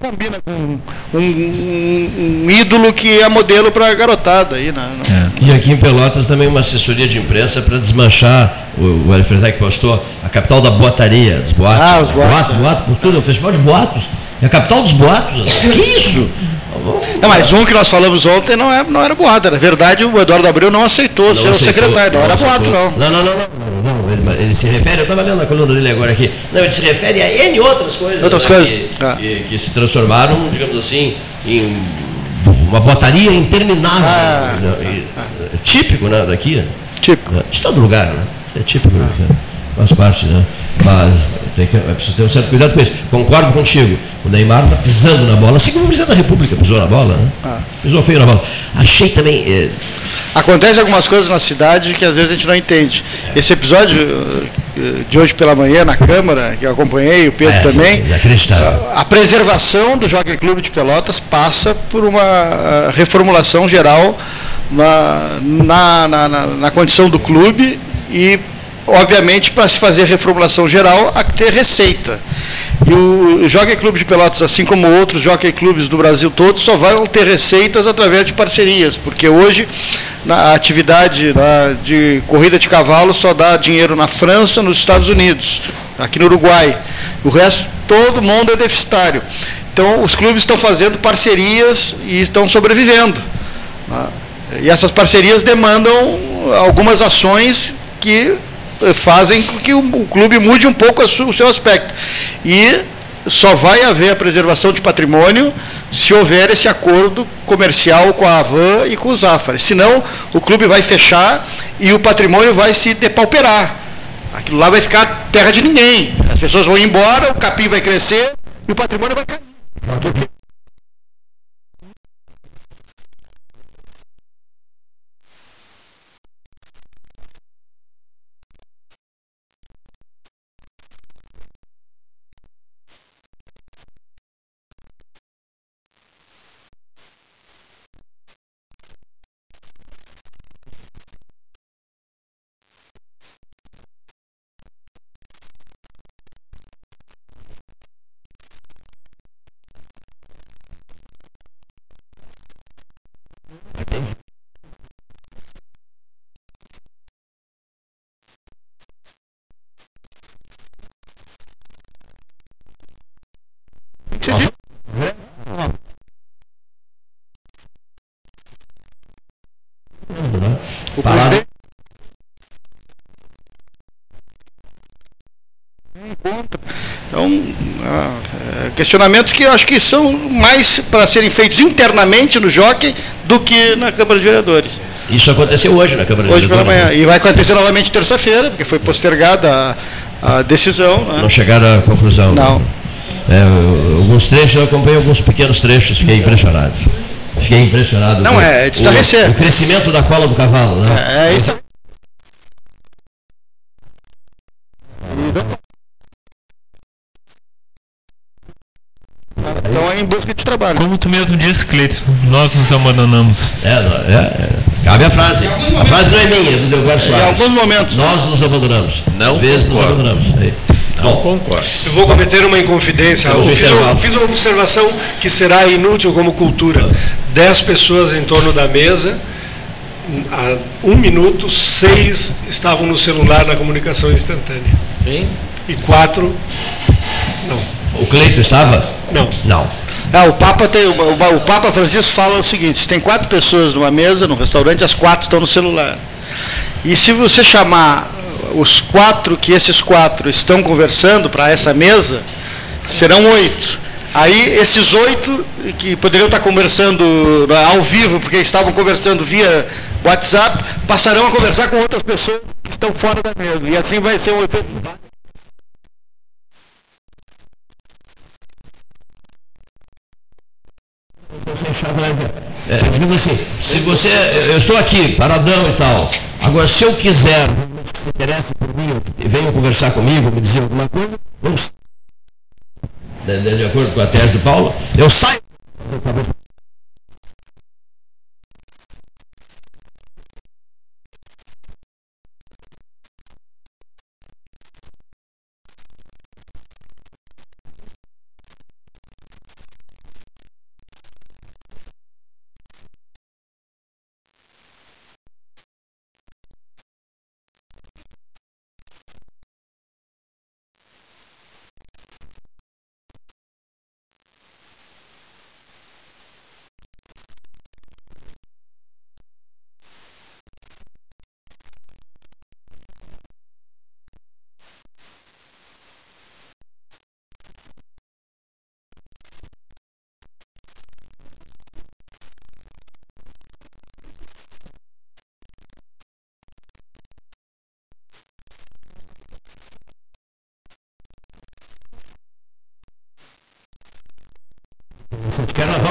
combina com um, um- um ídolo que é modelo para garotada aí, né? É. E aqui em Pelotas também uma assessoria de imprensa para desmanchar, o, o Alfredo que postou, a capital da boataria, dos boatos. Ah, os boatos, Boato, é. boato por tudo, é um festival de boatos. É a capital dos boatos. Que isso? Não, mas um que nós falamos ontem não, é, não era boato, era verdade, o Eduardo Abreu não aceitou ser o aceitou, secretário, não, era aceitou. boato não. Não, não, não, não, não, não, ele, ele se refere, eu estava lendo a coluna dele agora aqui, não, ele se refere a N outras coisas, Outras né, coisas, Que, ah. que- que se transformaram, digamos assim, em uma botaria interminável, Ah, né, e- típico né, daqui, né, de todo lugar, né, isso é típico, né, faz parte, né, mas Tem que, é preciso ter um certo cuidado com isso. Concordo contigo. O Neymar está pisando na bola, assim como o presidente da República pisou na bola, né? Ah. Pisou feio na bola. Achei também. eh, Acontece algumas coisas na cidade que às vezes a gente não entende. Esse episódio eh, de hoje pela manhã na Câmara, que eu acompanhei, o Pedro É, também, inacreditável. a preservação do Jockey Clube de Pelotas passa por uma ah, reformulação geral na, na, na, na- na condição do clube e, obviamente, para se fazer reformulação geral, há que ter receita. E o Jockey Clube de Pelotas, assim como outros Jockey Clubes do Brasil todo, só vão ter receitas através de parcerias, porque hoje na atividade de corrida de cavalo só dá dinheiro na França, nos Estados Unidos, aqui no Uruguai. O resto, todo mundo é deficitário. Então, os clubes estão fazendo parcerias e estão sobrevivendo. né? E essas parcerias demandam algumas ações que fazem com que o, clube mude um pouco o seu aspecto. E só vai haver a preservação de patrimônio se houver esse acordo comercial com a Avan e com o Zafari. Senão, o clube vai fechar e o patrimônio vai se depauperar. Aquilo lá vai ficar terra de ninguém. As pessoas vão embora, o capim vai crescer e o patrimônio vai cair. Questionamentos que eu acho que são mais para serem feitos internamente no Jockey do que na Câmara de Vereadores. Isso aconteceu hoje na Câmara de Hoje pela Vereadores, manhã. E vai acontecer novamente terça-feira, porque foi postergada a, a decisão. né? Não chegaram à conclusão. Não. É, alguns trechos, eu acompanhei alguns pequenos trechos, fiquei impressionado. Fiquei impressionado. Não, com é de o, o crescimento da cola do cavalo, né? É, é isso. Em busca de trabalho. Como tu mesmo disse, Cleiton, nós nos abandonamos. É, é, é, cabe a frase. A frase não é minha, do Delgar Soares. Em alguns momentos. Nós nos abandonamos. Não Às vezes concordo. nos abandonamos. Aí. Não concordo. Eu vou cometer uma inconfidência. Eu fiz, um- fiz uma observação que será inútil como cultura. Dez pessoas em torno da mesa, há um minuto, seis estavam no celular na comunicação instantânea. Sim. E quatro, não. O Cleito estava? Não. Não. Ah, o Papa tem, o, o- Papa Francisco fala o seguinte: se tem quatro pessoas numa mesa, num restaurante, as quatro estão no celular. E se você chamar os quatro que esses quatro estão conversando para essa mesa, serão oito. Aí esses oito que poderiam estar conversando né, ao vivo, porque estavam conversando via WhatsApp, passarão a conversar com outras pessoas que estão fora da mesa. E assim vai ser um efeito. É, digamos assim, se você. Eu estou aqui, paradão e tal. Agora, se eu quiser, se interessa por mim, venham conversar comigo, me dizer alguma coisa. De, de- de acordo com a tese do Paulo, eu saio.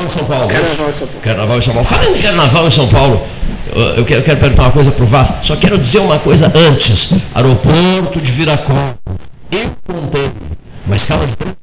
Em São Paulo. Carnaval em São Paulo. Carnaval em São Paulo. Falando em carnaval em São Paulo, eu- quero, eu quero perguntar uma coisa para o Vasco. Só quero dizer uma coisa antes. Aeroporto de Viracopos. Eu contei uma escala de três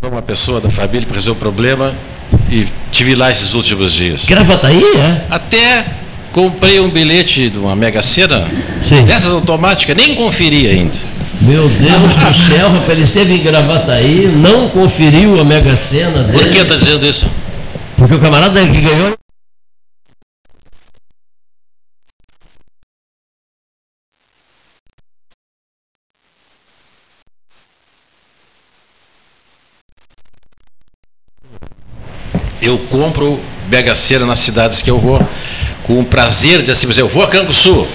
Foi uma pessoa da família para resolver o problema e tive lá esses últimos dias. Gravataí, é? Até comprei um bilhete de uma Mega Sena, Sim. dessas automáticas, nem conferi ainda. Meu Deus do céu, rapaz, ele esteve em Gravataí, não conferiu a Mega Sena dele. Por que está dizendo isso? Porque o camarada que ganhou. Eu compro Sena nas cidades que eu vou, com o prazer de assim, eu vou a Canguçu.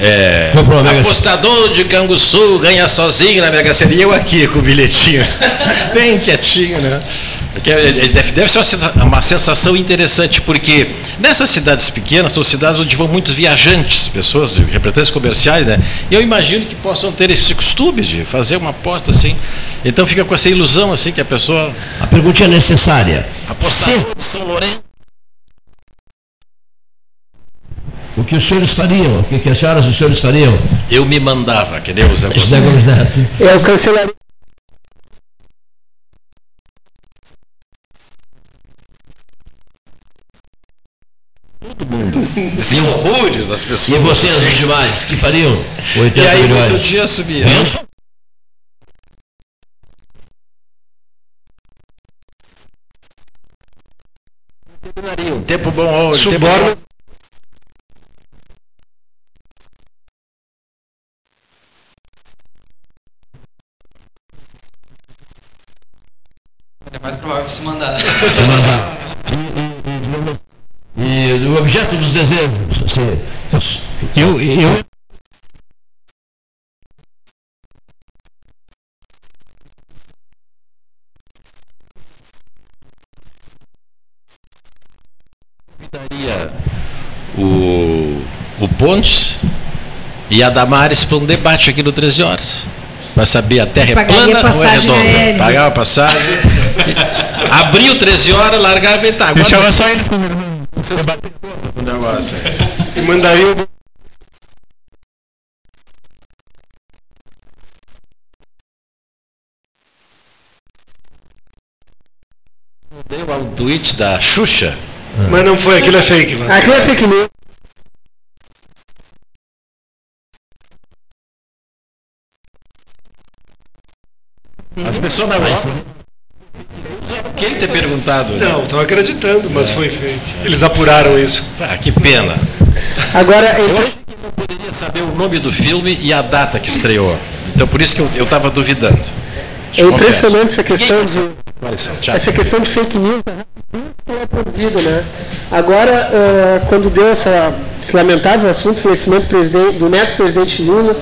É, apostador de Canguçu ganha sozinho na Mega Sena. E eu aqui com o bilhetinho, bem quietinho, né? Porque é- é- deve, ser uma sensa- uma sensação interessante, porque nessas cidades pequenas, são cidades onde vão muitos viajantes, pessoas, representantes comerciais, né? E eu imagino que possam ter esse costume de fazer uma aposta assim. Então fica com essa ilusão assim que a pessoa. A pergunta é necessária. Apostador de São Lourenço. O que os senhores fariam? O que, que as senhoras e os senhores fariam? Eu me mandava, que nem o Zé Gomes Neto. É o cancelaria. Todo mundo. Dizia horrores das pessoas. E vocês, os demais, que fariam? 80 E aí, milhões. outro dia subia. Tempo bom hoje. Tempo Suborno. bom. É mais provável se mandar. Se mandar. E, e, e, e o objeto dos desejos, assim, Eu, eu, convidaria o, o Pontes e a Damares para um debate aqui no 13 horas. Para saber a Terra é plana ou é passagem redonda. aérea. Pagava passagem. Abriu 13 horas, largava e tá. Agora deixava só eles conversando. o negócio. E mandaria o Deu um tweet da Xuxa. Mas não foi, aquilo é fake, Vasco. Aquilo é fake news. As pessoas na Europa. Quem ter perguntado? né? Não, estão acreditando, mas foi fake. Eles apuraram isso. Ah, que pena. Agora, é Eu impre- achei que não poderia saber o nome do filme e a data que estreou. Então por isso que eu estava duvidando. é impressionante essa questão de. Essa questão de fake news né? é produzida, né? Agora, ah, quando deu essa, esse lamentável assunto, falecimento do, do neto presidente Lula,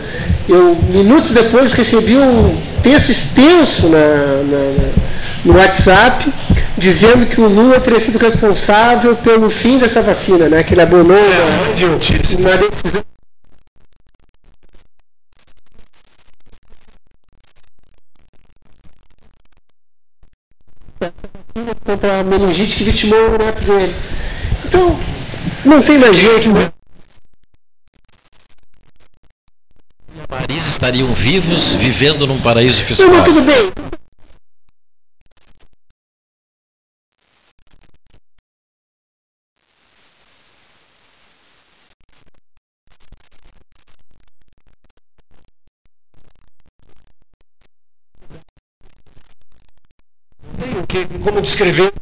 eu, minutos depois, recebi um texto extenso na, na- no WhatsApp, dizendo que o Lula teria sido responsável pelo fim dessa vacina, né? Que ele abonou É, na, na decisão. contra a meningite que vitimou o neto dele. Então, não tem mais jeito, né? Marisa estariam vivos, vivendo num paraíso Não, fiscal. mas tudo bem. Como descrever.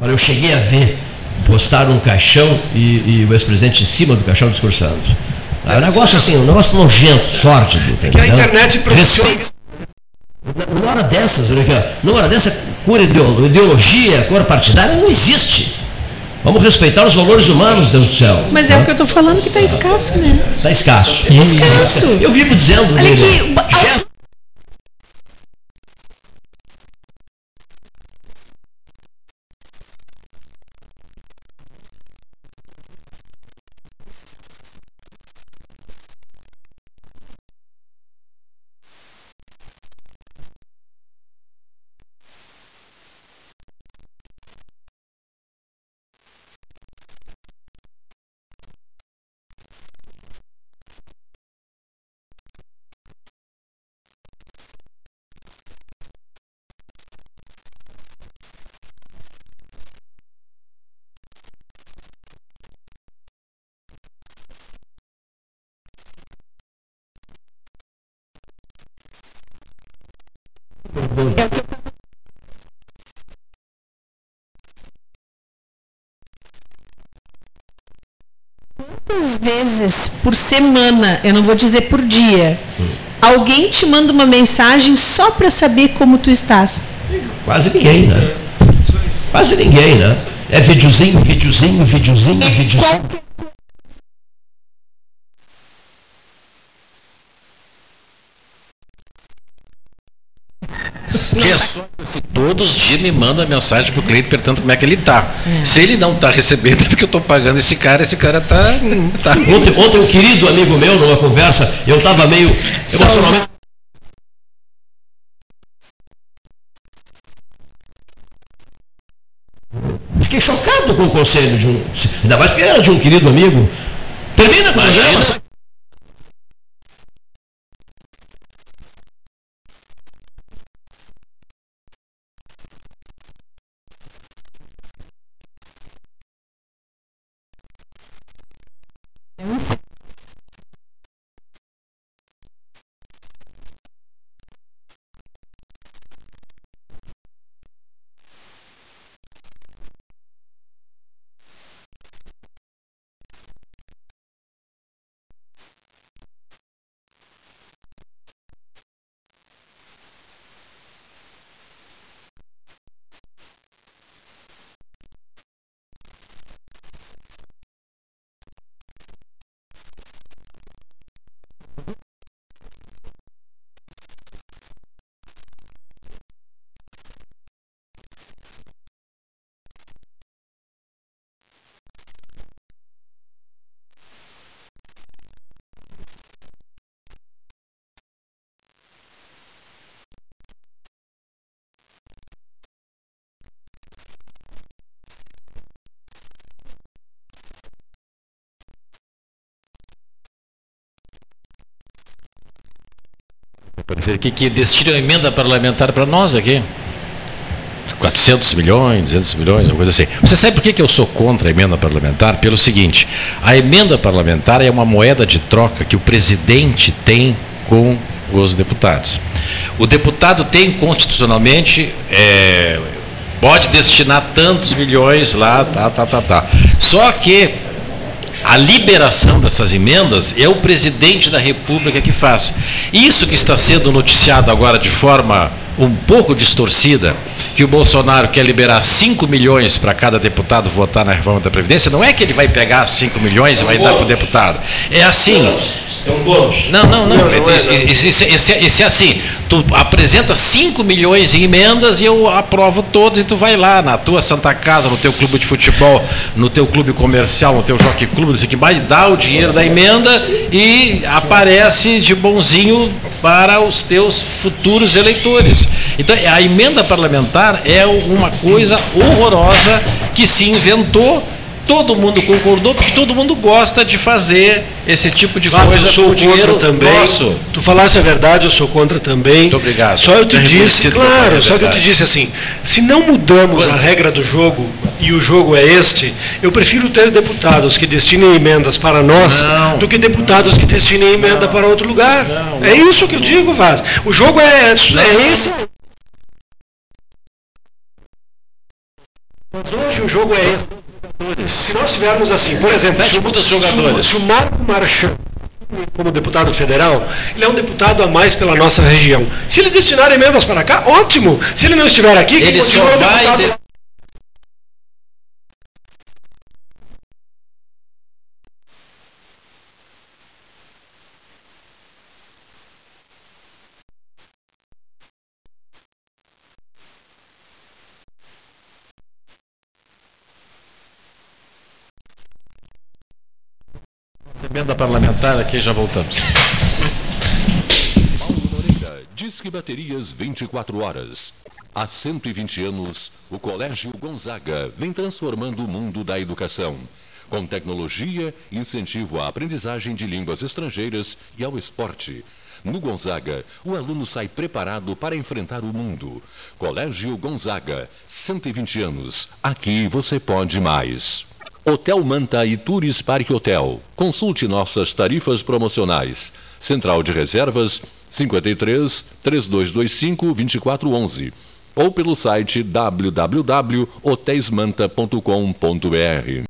Olha, eu cheguei a ver, postaram um caixão e, e o ex-presidente em cima do caixão discursando. É um negócio assim, um negócio nojento, sórdido. tá Que a internet. Respeito. Numa hora dessas, numa hora dessa, cor ideolo- ideologia, cor partidária não existe. Vamos respeitar os valores humanos, Deus do céu. Mas é o que eu estou falando que está escasso, né? Está escasso. Tá escasso. Eu vivo dizendo. Olha aqui, por semana, eu não vou dizer por dia, alguém te manda uma mensagem só para saber como tu estás? Quase ninguém, né? Quase ninguém, né? É videozinho, videozinho, videozinho, videozinho. Pessoas que todos os dias me mandam mensagem pro cliente perguntando como é que ele tá. Se ele não tá recebendo, é porque eu tô pagando esse cara, esse cara tá. tá. Ontem, ontem um querido amigo meu, numa conversa, eu estava meio emocionalmente. Fiquei chocado com o conselho de um. Ainda mais porque era de um querido amigo. Termina com o sabe? Que, que destina emenda parlamentar para nós aqui. 400 milhões, 200 milhões, uma coisa assim. Você sabe por que, que eu sou contra a emenda parlamentar? Pelo seguinte: a emenda parlamentar é uma moeda de troca que o presidente tem com os deputados. O deputado tem constitucionalmente. é, pode destinar tantos milhões lá, tá, tá, tá, tá. Só que a liberação dessas emendas é o presidente da República que faz. Isso que está sendo noticiado agora de forma um pouco distorcida, que o Bolsonaro quer liberar 5 milhões para cada deputado votar na reforma da Previdência, não é que ele vai pegar 5 milhões e vai dar para o deputado. É assim. É um bônus. Não, não, não. Esse, esse- esse- esse é assim. Tu apresenta 5 milhões em emendas e eu aprovo todos e tu vai lá na tua Santa Casa, no teu clube de futebol, no teu clube comercial, no teu jockey clube, não sei o que mais, dá o dinheiro da emenda e aparece de bonzinho para os teus futuros eleitores. Então, a emenda parlamentar é uma coisa horrorosa que se inventou todo mundo concordou, porque todo mundo gosta de fazer esse tipo de Mas coisa eu sou com dinheiro contra também. nosso. Tu falasse a verdade, eu sou contra também. Muito obrigado. Só eu te É disse, eu claro, só que eu te disse assim, se não mudamos a regra do jogo e o jogo é este, eu prefiro ter deputados que destinem emendas para nós do que deputados que destinem emenda para outro lugar. é isso que eu digo, Vaz. O jogo é, é esse. Mas hoje o jogo é esse. Se nós tivermos assim, por exemplo, se jogadores. se o Marco Marchand como deputado federal, ele é um deputado a mais pela nossa região. Se ele destinar emendas para cá, ótimo. Se ele não estiver aqui, Ele só vai deputado de- lá. Parlamentar aqui, já voltamos. Paulo Moreira, Disque Baterias 24 horas. Há 120 anos, o Colégio Gonzaga vem transformando o mundo da educação. Com tecnologia, incentivo à aprendizagem de línguas estrangeiras e ao esporte. No Gonzaga, o aluno sai preparado para enfrentar o mundo. Colégio Gonzaga, 120 anos. Aqui você pode mais. Hotel Manta e Tours Parque Hotel. Consulte nossas tarifas promocionais. Central de Reservas 53 3225 2411 ou pelo site www.hotelsmanta.com.br.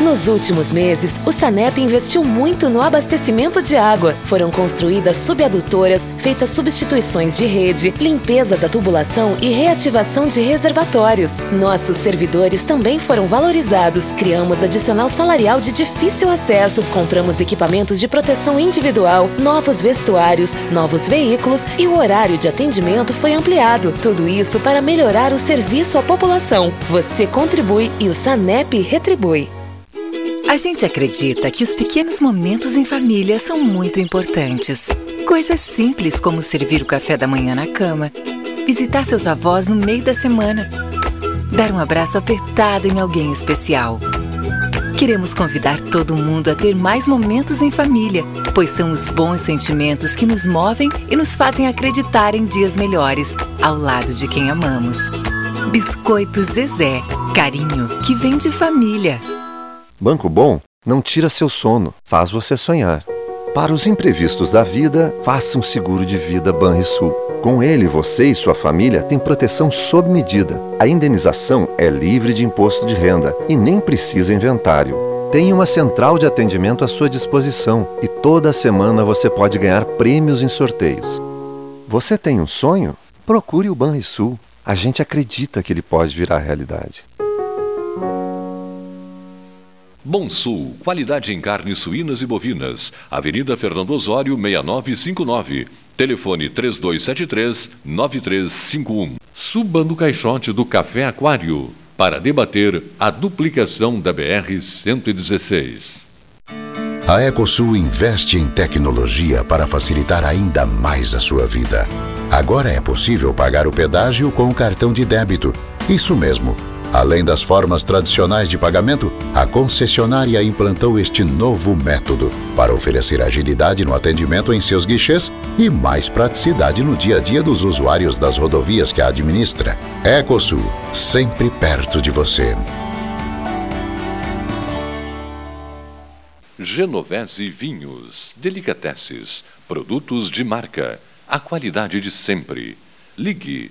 Nos últimos meses, o Sanep investiu muito no abastecimento de água. Foram construídas subadutoras, feitas substituições de rede, limpeza da tubulação e reativação de reservatórios. Nossos servidores também foram valorizados. Criamos adicional salarial de difícil acesso, compramos equipamentos de proteção individual, novos vestuários, novos veículos e o horário de atendimento foi ampliado. Tudo isso para melhorar o serviço à população. Você contribui e o Sanep retribui. A gente acredita que os pequenos momentos em família são muito importantes. Coisas simples como servir o café da manhã na cama, visitar seus avós no meio da semana, dar um abraço apertado em alguém especial. Queremos convidar todo mundo a ter mais momentos em família, pois são os bons sentimentos que nos movem e nos fazem acreditar em dias melhores, ao lado de quem amamos. Biscoito Zezé, carinho que vem de família. Banco Bom não tira seu sono, faz você sonhar. Para os imprevistos da vida, faça um seguro de vida Banrisul. Com ele, você e sua família têm proteção sob medida. A indenização é livre de imposto de renda e nem precisa inventário. Tem uma central de atendimento à sua disposição e toda semana você pode ganhar prêmios em sorteios. Você tem um sonho? Procure o Banrisul. A gente acredita que ele pode virar realidade. Bom Sul, qualidade em carnes suínas e bovinas. Avenida Fernando Osório, 6959. Telefone 3273-9351. Suba no caixote do Café Aquário para debater a duplicação da BR-116. A Ecosul investe em tecnologia para facilitar ainda mais a sua vida. Agora é possível pagar o pedágio com o cartão de débito. Isso mesmo. Além das formas tradicionais de pagamento, a concessionária implantou este novo método para oferecer agilidade no atendimento em seus guichês e mais praticidade no dia a dia dos usuários das rodovias que a administra. Ecosul, sempre perto de você. Genovese Vinhos, Delicateces, produtos de marca, a qualidade de sempre. Ligue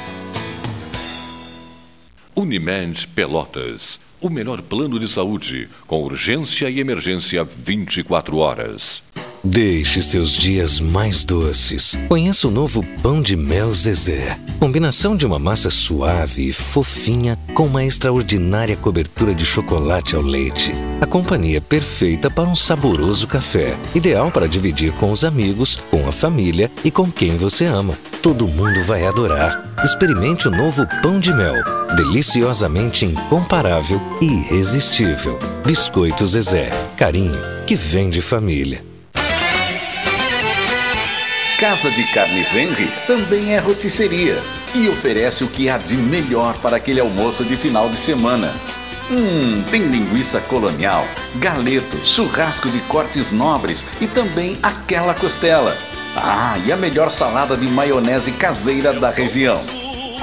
Unimed Pelotas. O melhor plano de saúde, com urgência e emergência 24 horas. Deixe seus dias mais doces. Conheça o novo pão de mel Zezé. Combinação de uma massa suave e fofinha com uma extraordinária cobertura de chocolate ao leite. A companhia perfeita para um saboroso café. Ideal para dividir com os amigos, com a família e com quem você ama. Todo mundo vai adorar. Experimente o novo pão de mel. Deliciosamente incomparável e irresistível. Biscoito Zezé. Carinho que vem de família. Casa de Carnes Henry também é rotisseria e oferece o que há de melhor para aquele almoço de final de semana. Hum, tem linguiça colonial, galeto, churrasco de cortes nobres e também aquela costela. Ah, e a melhor salada de maionese caseira da região.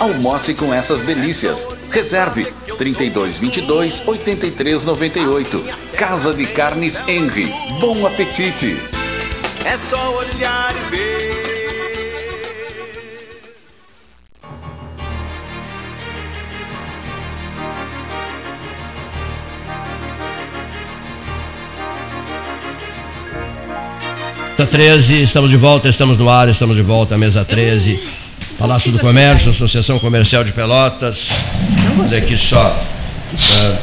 Almoce com essas delícias. Reserve 3222 8398. Casa de Carnes Henry. Bom apetite! É só olhar e ver. 13, estamos de volta, estamos no ar, estamos de volta, mesa 13. Palácio do Comércio, Associação Comercial de Pelotas. Olha aqui só. ah,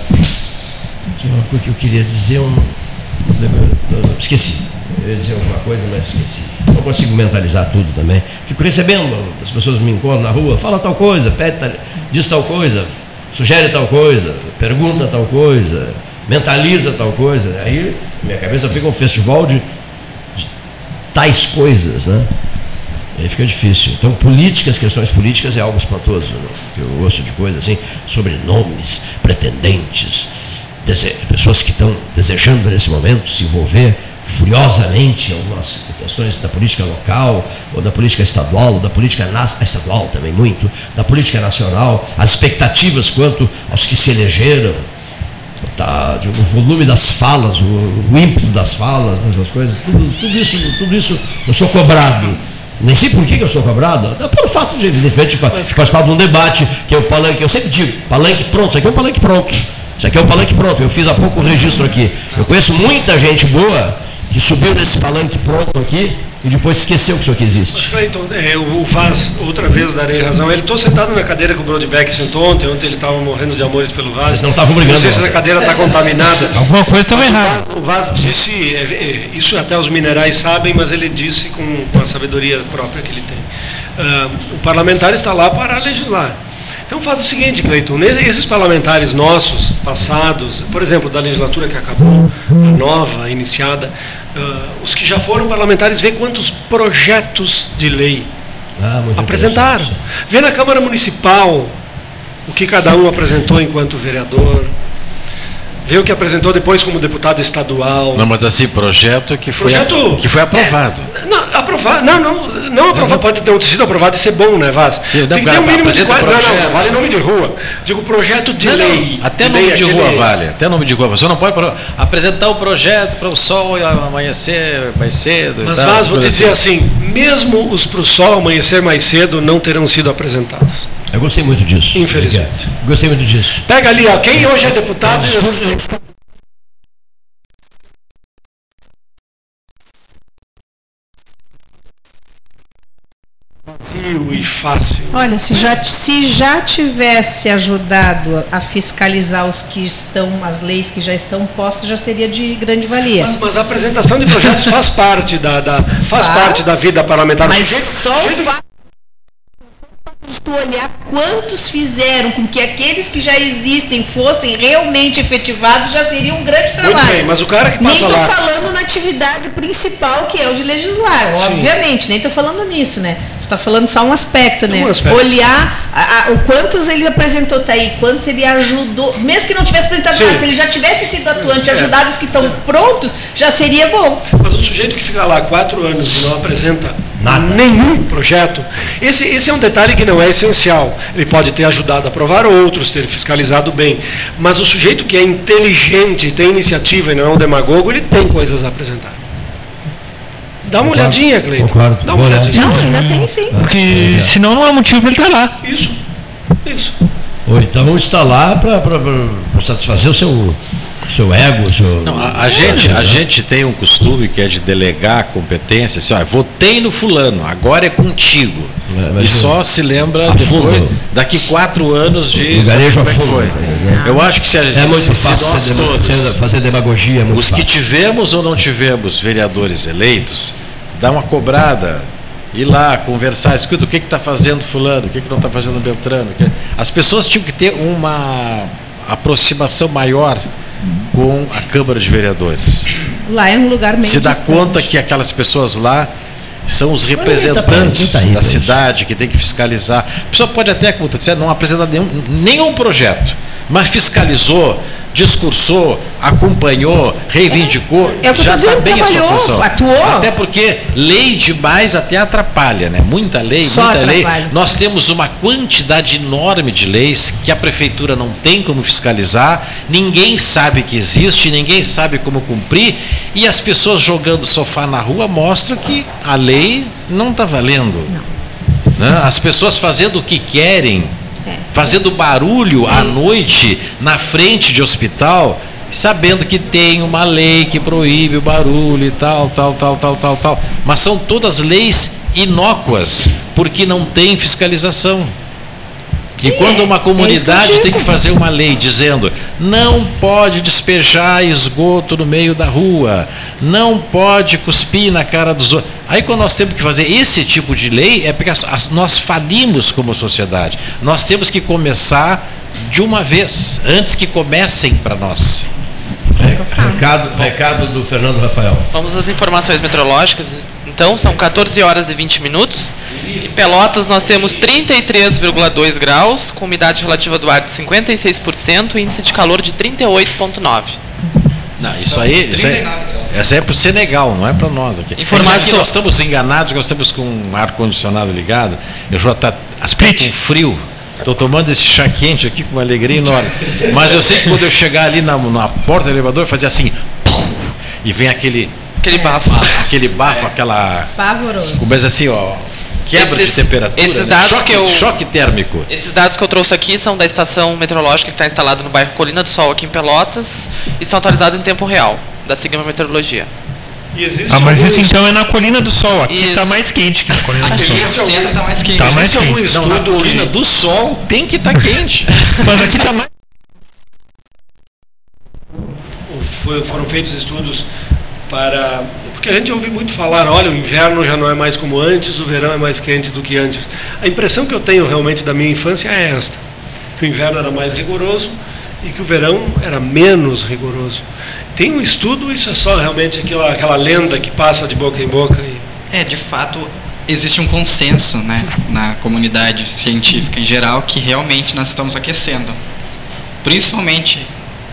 aqui uma coisa que eu queria dizer, eu esqueci. Eu ia dizer alguma coisa, mas esqueci. Não consigo mentalizar tudo também. Fico recebendo, as pessoas me encontram na rua, fala tal coisa, pede tal, diz tal coisa, sugere tal coisa, pergunta tal coisa, mentaliza tal coisa. Aí minha cabeça fica um festival de tais coisas, né? Aí fica difícil. Então, políticas, questões políticas é algo espantoso, né? que eu ouço de coisas assim, sobrenomes, pretendentes, pessoas que estão desejando nesse momento se envolver furiosamente em algumas questões da política local, ou da política estadual, ou da política estadual também muito, da política nacional, as expectativas quanto aos que se elegeram, tá, de- o volume das falas, o, o ímpeto das falas, essas coisas, tudo, tudo isso, tudo isso eu sou cobrado. Nem sei por que, eu sou cobrado, até pelo fato de, evidentemente, participar de um debate, que é o palanque, eu sempre digo, palanque pronto, isso aqui é um palanque pronto. Isso aqui é um palanque pronto, eu fiz há pouco o registro aqui. Eu conheço muita gente boa que subiu nesse palanque pronto aqui e depois esqueceu que isso aqui existe. Cleiton, é, o Vaz, outra vez darei razão. Ele estou sentado na cadeira que o Broadback sentou ontem. Ontem ele estava morrendo de amores pelo Vaz. Eles não estavam brigando Não sei se ontem. a cadeira está contaminada. Alguma coisa estava Mas o errada. Vaz- O Vaz disse, é, é, isso até os minerais sabem, mas ele disse com, com a sabedoria própria que ele tem. Ah, o parlamentar está lá para legislar. Então faz o seguinte, Cleiton, esses parlamentares nossos, passados, por exemplo, da legislatura que acabou, a nova, iniciada, ah, os que já foram parlamentares, vê quantos projetos de lei Ah, apresentaram. Vê na Câmara Municipal o que cada um apresentou enquanto vereador. O que apresentou depois como deputado estadual. Não, mas assim, projeto que foi, Projeto- que foi aprovado. Não, aprovar, não, não, não aprovar, pode ter sido aprovado e ser bom, né, Vaz? Sim, Tem que não, ter um mínimo de quali- Não, não, não, vale nome de rua. Digo projeto de Não, não, lei. Até lei, nome de aquele- rua vale, até nome de rua. Você não pode apresentar o projeto para o sol amanhecer mais cedo. Mas tal, Vaz, vou dizer assim, mesmo os para o sol amanhecer mais cedo não terão sido apresentados. Eu gostei muito disso. Infelizmente. Gostei muito disso. Pega ali, ó, quem hoje é deputado. Vazio e fácil. Olha, se já, se já tivesse ajudado a fiscalizar os que estão, as leis que já estão postas, já seria de grande valia. Mas, mas a apresentação de projetos faz parte da, da- faz, Faz. parte da vida parlamentar. Mas Sujeito- só o fato de tu olhar quantos fizeram com que aqueles que já existem fossem realmente efetivados já seria um grande trabalho. Muito bem, mas o cara que nem passa estou lá- falando na atividade principal, que é o de legislar, Sim. obviamente, nem estou falando nisso, né? Tu tá falando só um aspecto, né? Um aspecto. Olhar a- a- o quantos ele apresentou tá aí, quantos ele ajudou, mesmo que não tivesse apresentado nada, se ele já tivesse sido atuante, É. ajudado os que estão prontos, já seria bom. Mas o sujeito que fica lá quatro anos e não apresenta nenhum projeto, esse, esse é um detalhe que não é essencial. Ele pode ter ajudado a aprovar outros, ter fiscalizado bem. Mas o sujeito que é inteligente, tem iniciativa e não é um demagogo, ele tem coisas a apresentar. Dá uma Concordo. olhadinha, Cleiton. Concordo. Dá uma olhadinha. Não, ainda tem sim. Porque senão não há motivo para ele estar lá. Isso, isso. Ou então está lá para satisfazer o seu, seu ego, seu. Não, a, a gente, a gente tem um costume que é de delegar competência, assim, ó, votei no fulano, agora é contigo. e só se lembra depois, daqui quatro anos de O garejo é a fundo, foi. tá? Eu acho que se a É muito se, fácil todos, fazer demagogia, é muito os que fácil. tivemos ou não tivemos vereadores eleitos, dá uma cobrada, ir lá, conversar, escuta o que está fazendo fulano, o que, que não está fazendo Beltrano. que- As pessoas tinham que ter uma aproximação maior com a Câmara de Vereadores. Lá é um lugar meio Se dá distante. conta que aquelas pessoas lá são os representantes tá aí da cidade que tem que fiscalizar. A pessoa pode até, como tu disse, não apresentar nenhum, nenhum projeto, mas fiscalizou, discursou, acompanhou, reivindicou, É o que já está bem a sua função. atuou. Até porque lei demais até atrapalha, né? Muita lei, Só muita lei. atrapalha. Nós temos uma quantidade enorme de leis que a prefeitura não tem como fiscalizar, ninguém sabe que existe, ninguém sabe como cumprir, e as pessoas jogando sofá na rua mostram que a lei não está valendo. Né? As pessoas fazendo o que querem, fazendo barulho à noite na frente de hospital, sabendo que tem uma lei que proíbe o barulho e tal, tal, tal, tal, tal, tal. Mas são todas leis inócuas, porque não tem fiscalização. E quando uma comunidade digo. tem que fazer uma lei dizendo não pode despejar esgoto no meio da rua, não pode cuspir na cara dos outros. Aí quando nós temos que fazer esse tipo de lei, é porque as- as- nós falimos como sociedade. Nós temos que começar de uma vez, antes que comecem para nós. Recado, recado do Fernando Rafael. Vamos às informações meteorológicas. Então, são 14 horas e 20 minutos. Em Pelotas, nós temos 33,2 graus, com umidade relativa do ar de 56% e índice de calor de 38,9. Não, isso aí, isso aí essa é para o Senegal, não é para nós aqui. Informação- Aqui nós estamos enganados, nós estamos com um ar condicionado ligado. Eu já tá aspecto com frio. Estou tomando esse chá quente aqui com uma alegria enorme. Mas eu sei que quando eu chegar ali na, na porta do elevador, fazer assim, pum, e vem aquele Aquele bafo. aquele bafo, aquela Pavoroso. começa assim, ó, quebra Esses- de temperatura, esses né? dados choque, que eu- choque térmico. Esses dados que eu trouxe aqui são da estação meteorológica que está instalada no bairro Colina do Sol, aqui em Pelotas, e são atualizados em tempo real, da Sigma Meteorologia. E existe Ah, mas isso estudo- então é na colina do sol. Aqui Isso. tá mais quente que na colina do Aqui sol. no centro tá mais quente. Tá mais Existe algum quente. Não, na estudo colina do sol tem que estar quente. Mas aqui tá mais. foram feitos estudos para. Porque a gente ouve muito falar, olha, o inverno já não é mais como antes, o verão é mais quente do que antes. A impressão que eu tenho realmente da minha infância é esta: que o inverno era mais rigoroso e que o verão era menos rigoroso. Tem um estudo, isso é só realmente aquela, aquela lenda que passa de boca em boca. E... É, de fato, existe um consenso né, na comunidade científica em geral que realmente nós estamos aquecendo. Principalmente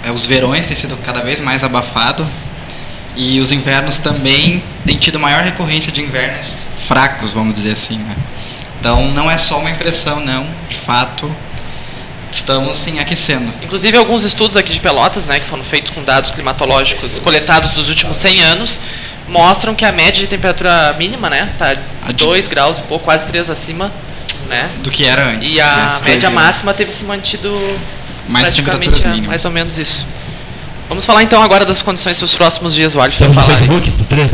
é, os verões têm sido cada vez mais abafado e os invernos também têm tido maior recorrência de invernos fracos, vamos dizer assim. Né? Então não é só uma impressão, não. De fato, estamos sim aquecendo. Inclusive alguns estudos aqui de Pelotas, né, que foram feitos com dados climatológicos coletados dos últimos 100 anos, mostram que a média de temperatura mínima, né, tá 2 de... graus e pouco, quase 3 acima, né? Do que era antes. E a né, antes média né. máxima teve se mantido Mais praticamente a, mais ou menos isso. Vamos falar então agora das condições para os próximos dias, Wally, falar. Facebook, 3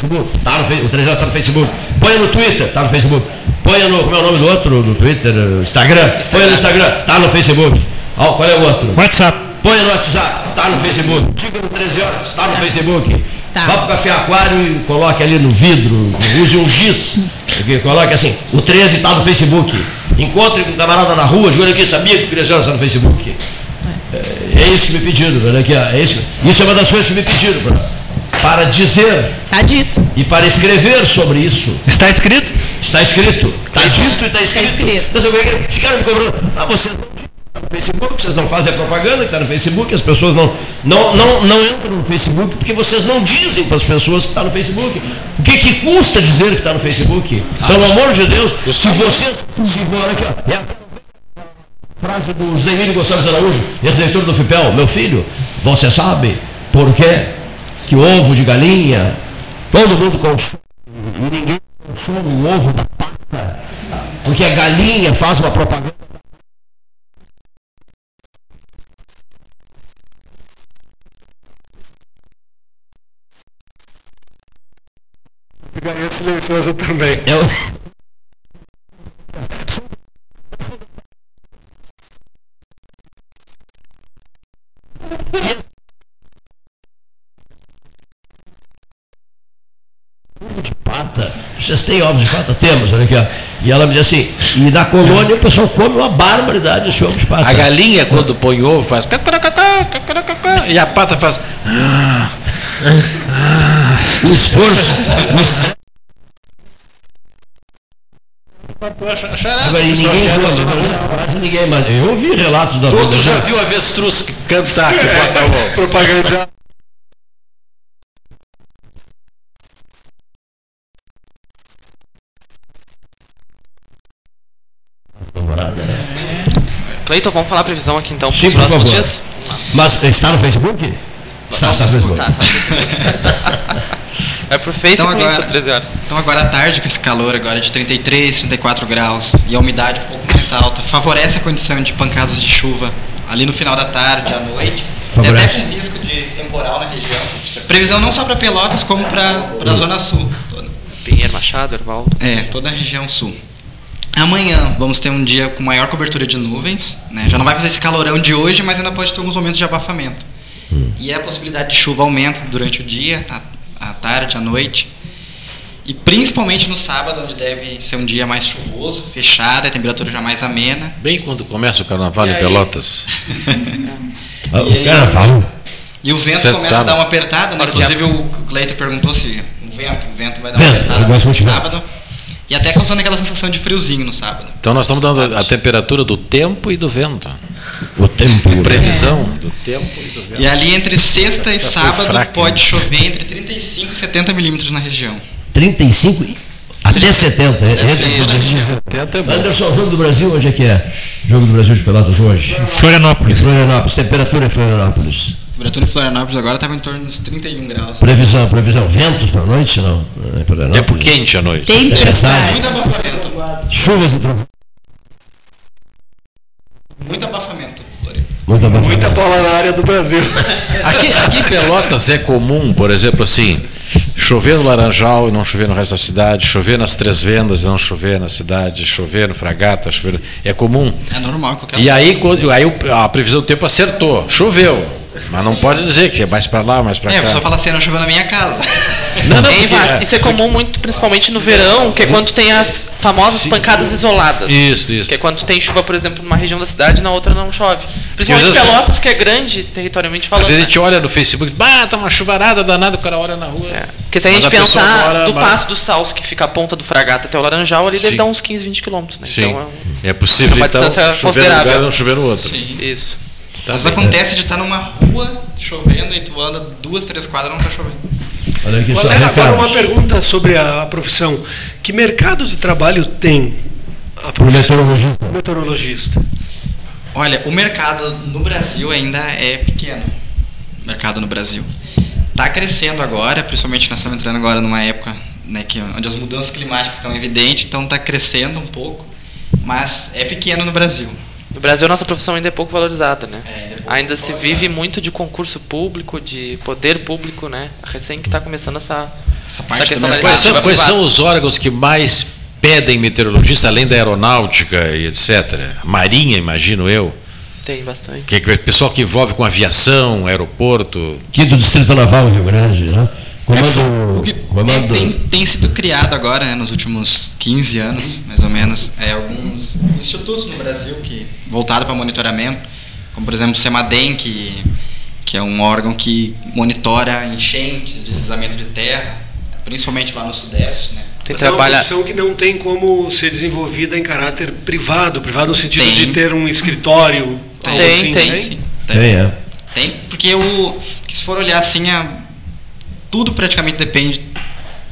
Facebook. Facebook, tá no, Fe- o 13 tá no Facebook. Põe no Twitter, tá no Facebook. Põe no, como é o nome do outro, do Twitter? Instagram. Põe no Instagram, tá no Facebook. Ó, qual é o outro? WhatsApp. Põe no WhatsApp, tá no Facebook. Diga no 13 horas, tá no Facebook. Tá. Vá pro café aquário e coloque ali no vidro, use um giz. que Coloque assim, o 13 tá no Facebook. Encontre com um camarada na rua, olho aqui, sabia que o 13 horas tá no Facebook. É, é isso que me pediram, olha aqui, é isso, isso é uma das coisas que me pediram pra, para dizer Está dito. e para escrever sobre isso. Está escrito? Está escrito. Está dito e está escrito. escrito. Então, ficaram me cobrando. Ah, vocês não dizem que tá no Facebook, vocês não fazem a propaganda que está no Facebook, as pessoas não, não, não, não entram no Facebook porque vocês não dizem para as pessoas que está no Facebook. O que, que custa dizer que está no Facebook? Pelo amor de Deus, se vocês. Se, olha aqui, ó, é a frase do Zé Emílio Gonçalves Araújo, ex-reitor do FIPEL, meu filho, você sabe por que, que o ovo de galinha todo mundo consome e ninguém consome o ovo da pata? Porque a galinha faz uma propaganda. Ficaria silencioso também. Eu... Vocês têm ovos de pata? Temos, olha aqui. Ó. E ela me diz assim, e na colônia o pessoal come uma barbaridade esse ovo de pata. A galinha, quando põe ovo, faz. E a pata faz. O esforço. o es- Agora, e ninguém quase ninguém, mas eu ouvi relatos da Todo já viu avestruz cantar que É. bota o ovo. Propaganda. Cleiton, vamos falar a previsão aqui então para Sim, os por próximos favor. dias? Mas está no Facebook? Está, está no Facebook. Tá, É pro Face Então agora, 13 horas. então agora à tarde, com esse calor agora de 33, 34 graus e a umidade um pouco mais alta, favorece a condição de pancadas de chuva ali no final da tarde, à noite. Favorece. Tem até com risco de temporal na região. Previsão não só para Pelotas, como para a Zona Sul. Pinheiro Machado, Ervaldo. É, toda a região sul. Amanhã vamos ter um dia com maior cobertura de nuvens. Né? Já não vai fazer esse calorão de hoje, mas ainda pode ter alguns momentos de abafamento. E a possibilidade de chuva aumenta durante o dia, à, tarde, à noite. E principalmente no sábado, onde deve ser um dia mais chuvoso, fechado, a temperatura já mais amena. Bem quando começa o carnaval E em aí? Pelotas. Ah, E aí- O cara fala. E o vento Festa começa a dar uma apertada, né? Inclusive o Cleito perguntou se o vento, o vento vai dar Vento, uma apertada no sábado. E até causando aquela sensação de friozinho no sábado. Então nós estamos dando a temperatura do tempo e do vento. O tempo. Previsão do tempo e do vento. E ali entre sexta e foi sábado fraca, pode né? chover entre 35 e 70 milímetros na região. 35 e até 70. é- Até é- 70 é bom. Anderson, o jogo do Brasil onde é que é? Jogo do Brasil de Pelotas hoje? Florianópolis. Em Florianópolis. Temperatura em Florianópolis. A temperatura em Florianópolis agora estava em torno dos 31 graus. Previsão, previsão. Ventos para a noite, não? É. Tempo quente à noite. Tempestade. Muito abafamento. Chuvas e trovões. Muito abafamento. Muito abafamento. Muita bola na área do Brasil. Aqui, aqui em Pelotas é comum, por exemplo, assim, chover no Laranjal e não chover no resto da cidade, chover nas Três Vendas e não chover na cidade, chover no Fragata, chover... é comum. É normal qualquer E aí, quando- aí a previsão do tempo acertou, choveu. Mas não pode dizer que é mais para lá, mais para É, a cá. pessoa fala assim, não choveu na minha casa. Não, não, Vaz? Isso é comum muito, principalmente no verão, que é quando tem as famosas Sim. pancadas isoladas. Isso, isso. Que é quando tem chuva, por exemplo, numa região da cidade e na outra não chove. Principalmente às vezes- Pelotas, que é grande territorialmente Às falando. vezes a né? gente olha no Facebook, bah, tá uma chuvarada danada, o cara olha na rua. Porque se a gente pensar mora- do Passo do Salso, que fica a ponta do Fragata até o Laranjal, ali deve Sim. dar uns 15, 20 quilômetros, né? Sim, Então é possível uma então distância chover considerável. lugar e não chover no outro. Sim. Isso. Tá Às vezes bem. acontece de estar numa rua chovendo e tu anda duas, três quadras e não tá chovendo. Olha aqui só, Valera, agora uma pergunta sobre a profissão. Que mercado de trabalho tem a Pro profissão meteorologista. meteorologista? Olha, o mercado no Brasil ainda é pequeno. O mercado no Brasil. Está crescendo agora, principalmente nós estamos entrando agora numa época né, que, onde as mudanças climáticas estão evidentes, então está crescendo um pouco, mas é pequeno no Brasil. No Brasil, a nossa profissão ainda é pouco valorizada, né? É, ainda é pouco ainda se valorizada. vive muito de concurso público, de poder público, né? Recém que está começando essa, Essa essa parte questão do da. Quais são, quais são os órgãos que mais pedem meteorologista, além da aeronáutica e etc? Marinha, imagino eu. Tem bastante. Que é o pessoal que envolve com aviação, aeroporto. Quinto Distrito Naval, Rio Grande, né? É, Comando. o que comando tem, tem sido criado agora, né, nos últimos 15 anos, mais ou menos, é, alguns institutos no Brasil que voltado para monitoramento, como por exemplo o Semadem, que, que é um órgão que monitora enchentes, deslizamento de terra, principalmente lá no Sudeste, né? Mas é uma profissão que não tem como ser desenvolvida em caráter privado, privado no sentido Tem. de ter um escritório. Tem, algo assim, tem, tem? sim. Tem, é. Tem, porque, o, porque se for olhar assim, a, tudo praticamente depende,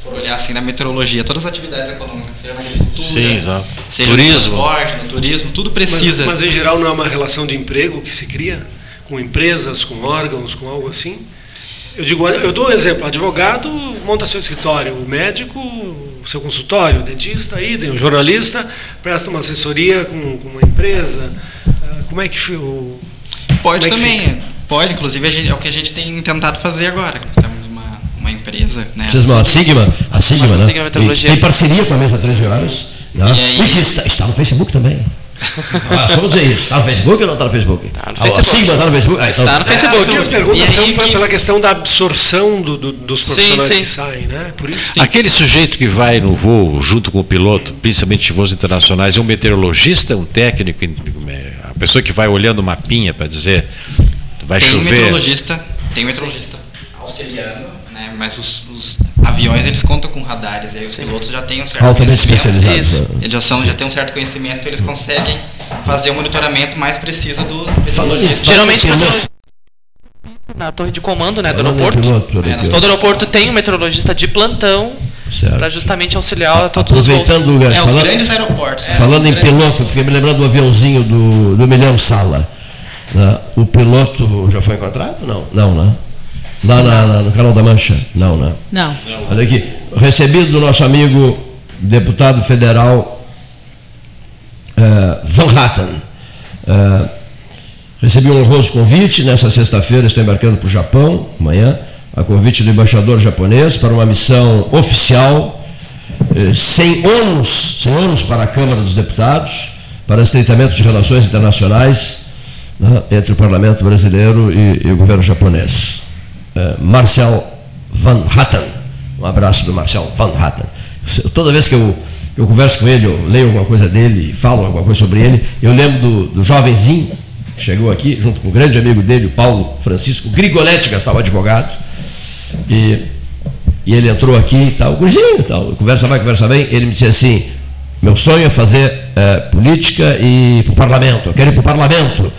for olhar assim, da meteorologia, todas as atividades econômicas, seja na agricultura, Sim, exato. seja Turismo. no transporte, no turismo, tudo precisa. Mas, mas em geral não é uma relação de emprego que se cria com empresas, com órgãos, com algo assim? Eu digo, eu dou um exemplo, advogado monta seu escritório, o médico seu consultório, o dentista, idem, o jornalista presta uma assessoria com, com uma empresa. Ah, Como é que o Pode é também, pode, inclusive gente- é o que a gente tem tentado fazer agora. Nós temos uma, empresa, né? Vocês não, a Sigma, a Sigma, né? Sigma Meteorologia. E tem parceria com a mesa 13 horas. Né? E aí- E que está, está no Facebook também. Ah, só vou dizer isso. Está no Facebook ou não está no Facebook? Está no A Facebook. Sigma está no Facebook? Ah, então- As minhas perguntas E aí são pe- pela questão da absorção do- do- dos profissionais sim. que saem, né? Por isso. Aquele sujeito que vai no voo junto com o piloto, principalmente em voos internacionais, é um meteorologista, um técnico, é, a pessoa que vai olhando o mapinha para dizer vai tem chover. meteorologista, tem um meteorologista auxiliando, né? Mas os, os aviões eles contam com radares, e aí os pilotos já têm um certo Altamente conhecimento. especializados, Isso. né? Eles já, são, já têm um certo conhecimento, então eles conseguem fazer o monitoramento mais preciso do meteorologista. Geralmente na torre de comando né, do aeroporto. piloto, É, todo aeroporto tem um meteorologista de plantão para justamente auxiliar a todos os voos. Aproveitando É, os falando- grandes aeroportos. né? Falando em Os grandes- piloto, fiquei me lembrando do aviãozinho do, do Milhão Sala. né? O piloto já foi encontrado? Não, não, né? Lá na- na- no Canal da Mancha? Não, né? Não. Olha aqui, recebido do nosso amigo deputado federal eh, Van Hatten. Eh, recebi um honroso convite, nessa sexta-feira estou embarcando para o Japão, amanhã, a convite do embaixador japonês para uma missão oficial, eh, sem ônus, sem ônus para a Câmara dos Deputados, para estreitamento de relações internacionais né, entre o parlamento brasileiro e, e o governo japonês. Eh, Marcel Van Hatten, um abraço do Marcel Van Hatten. Toda vez que eu, eu converso com ele, eu leio alguma coisa dele, falo alguma coisa sobre ele, eu lembro do, do jovenzinho que chegou aqui, junto com o grande amigo dele, o Paulo Francisco Grigoletti, que estava advogado, e, e ele entrou aqui e tal, gurizinho e tal, conversa vai, conversa bem, ele me disse assim, meu sonho é fazer eh, política e ir para o parlamento, eu quero ir para o parlamento.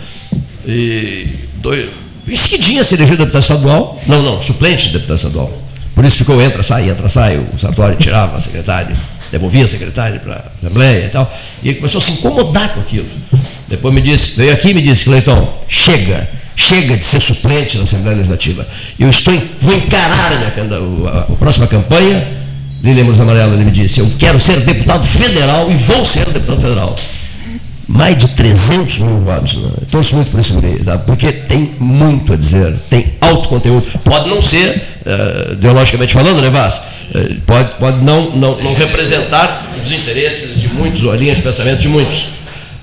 E dois, em seguidinha se elegeu deputado estadual, não, não, suplente de deputado estadual. Por isso ficou entra, sai, entra, sai, o Sartori tirava a secretária, devolvia a secretária para a Assembleia e tal, e ele começou a se incomodar com aquilo. Depois me disse, veio aqui e me disse, Cleiton, chega, chega de ser suplente na Assembleia Legislativa. Eu estou, vou encarar a, minha o- a, a próxima campanha, Lília Lemos Amarela, ele me disse, eu quero ser deputado federal e vou ser deputado federal mais de 300 mil votos. Torço muito por esse guri, tá? porque tem muito a dizer, tem alto conteúdo. Pode não ser, eh, ideologicamente falando, né, Vaz? Eh, pode pode não, não, não representar os interesses de muitos, ou a linha de pensamento de muitos.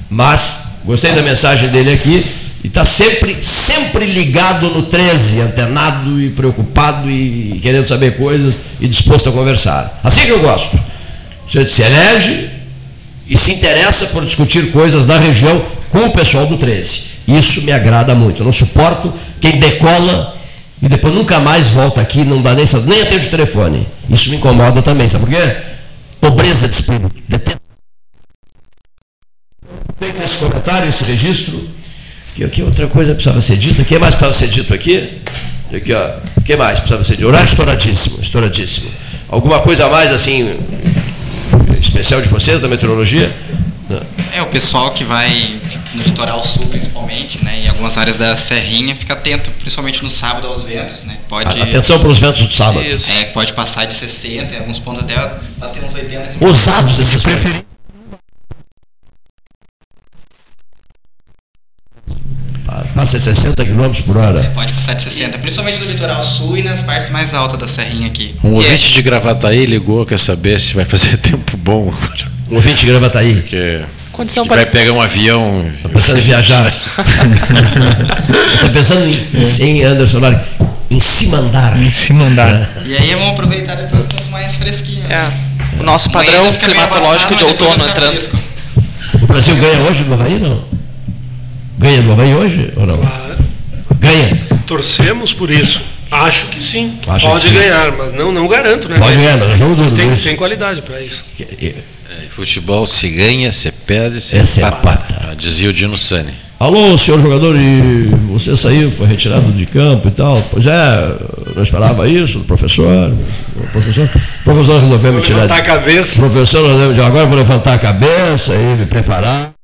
Mas gostei da mensagem dele aqui e está sempre, sempre ligado no 13, antenado e preocupado e querendo saber coisas e disposto a conversar. Assim que eu gosto. Se se elege, e se interessa por discutir coisas da região com o pessoal do 13. Isso me agrada muito. Eu não suporto quem decola e depois nunca mais volta aqui, não dá nem, nem atende o telefone. Isso me incomoda também, sabe por quê? Pobreza de espírito. Feito esse comentário, esse registro, que, que outra coisa precisava ser dita? O que mais precisava ser dito aqui? Aqui, ó. O que mais precisava ser dito? Horário estouradíssimo, estouradíssimo. Alguma coisa a mais, assim, especial de vocês, da meteorologia? É, o pessoal que vai no litoral sul, principalmente, né, e algumas áreas da Serrinha, fica atento, principalmente no sábado aos ventos, né? Pode, Atenção para os ventos do sábado. É, pode passar de 60, em alguns pontos até bater uns 80. Ousados esses preferir. Passa de 60 km por hora. Pode passar de 60, principalmente no litoral sul e nas partes mais altas da Serrinha aqui. Um E é- ouvinte de Gravataí ligou, quer saber se vai fazer tempo bom. Um ouvinte de Gravataí. Que, Condição que vai pegar um avião. Está pensando em viajar. Está pensando em, em Anderson, Lara, em se mandar. Em se mandar. E aí vamos aproveitar depois que estamos mais fresquinhos. É. O nosso padrão climatológico de outono entrando. O Brasil ganha hoje no Havaí, não? Ganha do Havaí hoje ou não? Ganha. Torcemos por isso. Acho que sim. Acho Pode que sim. ganhar, mas não, não garanto, né? Pode ganhar, mas é duro, tem, isso. tem qualidade para isso. É, futebol se ganha, se perde, se É, se empata. Ah, Dizia o Dino Sani. Alô, senhor jogador, e você saiu, foi retirado de campo e tal. Pois é, não esperava isso, do professor. O professor, o professor resolveu me tirar. levantar a cabeça. Professor agora eu vou levantar a cabeça e me preparar.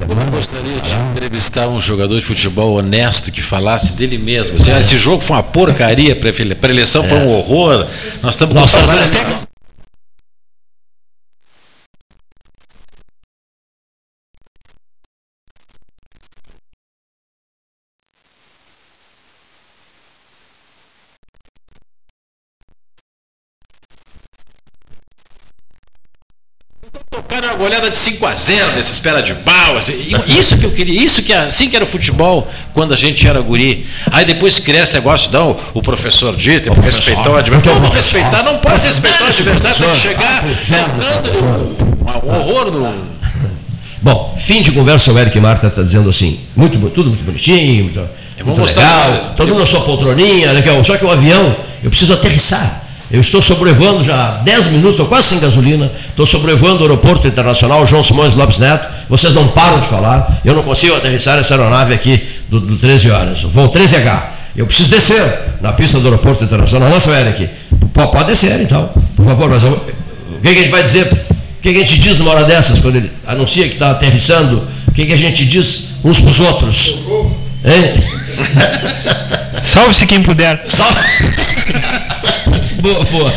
Eu gostaria de entrevistar um jogador de futebol honesto que falasse dele mesmo. Assim, "Ah, esse jogo foi uma porcaria, a preleção foi um horror. Nós estamos com saudade. Tocaram de 5 a 0 nessa espera de bal. assim, isso que eu queria, isso que assim que era o futebol quando a gente era guri. Aí depois cresce negócio, não, o professor diz, tem que respeitar o adversário. Não, respeitar, não pode respeitar o adversário, tem que chegar tocando um horror no. Bom, fim de conversa, o Eric Marta está dizendo assim, muito, tudo muito bonitinho, muito, muito mostrar- legal, todo mundo na sua poltroninha, legal. só que o avião, eu preciso aterrissar. Eu estou sobrevoando já há 10 minutos, estou quase sem gasolina, estou sobrevoando o aeroporto internacional João Simões Lopes Neto, vocês não param de falar, eu não consigo aterrissar essa aeronave aqui do, do 13 horas, voo 13H. Eu preciso descer na pista do aeroporto internacional. Nossa, Eric, pô, pode descer então, por favor, mas eu- o que, que a gente vai dizer? O que, que a gente diz numa hora dessas, quando ele anuncia que está aterrissando? O que, que a gente diz uns para os outros? Hein? Salve-se quem puder. Salve. Boa, boa.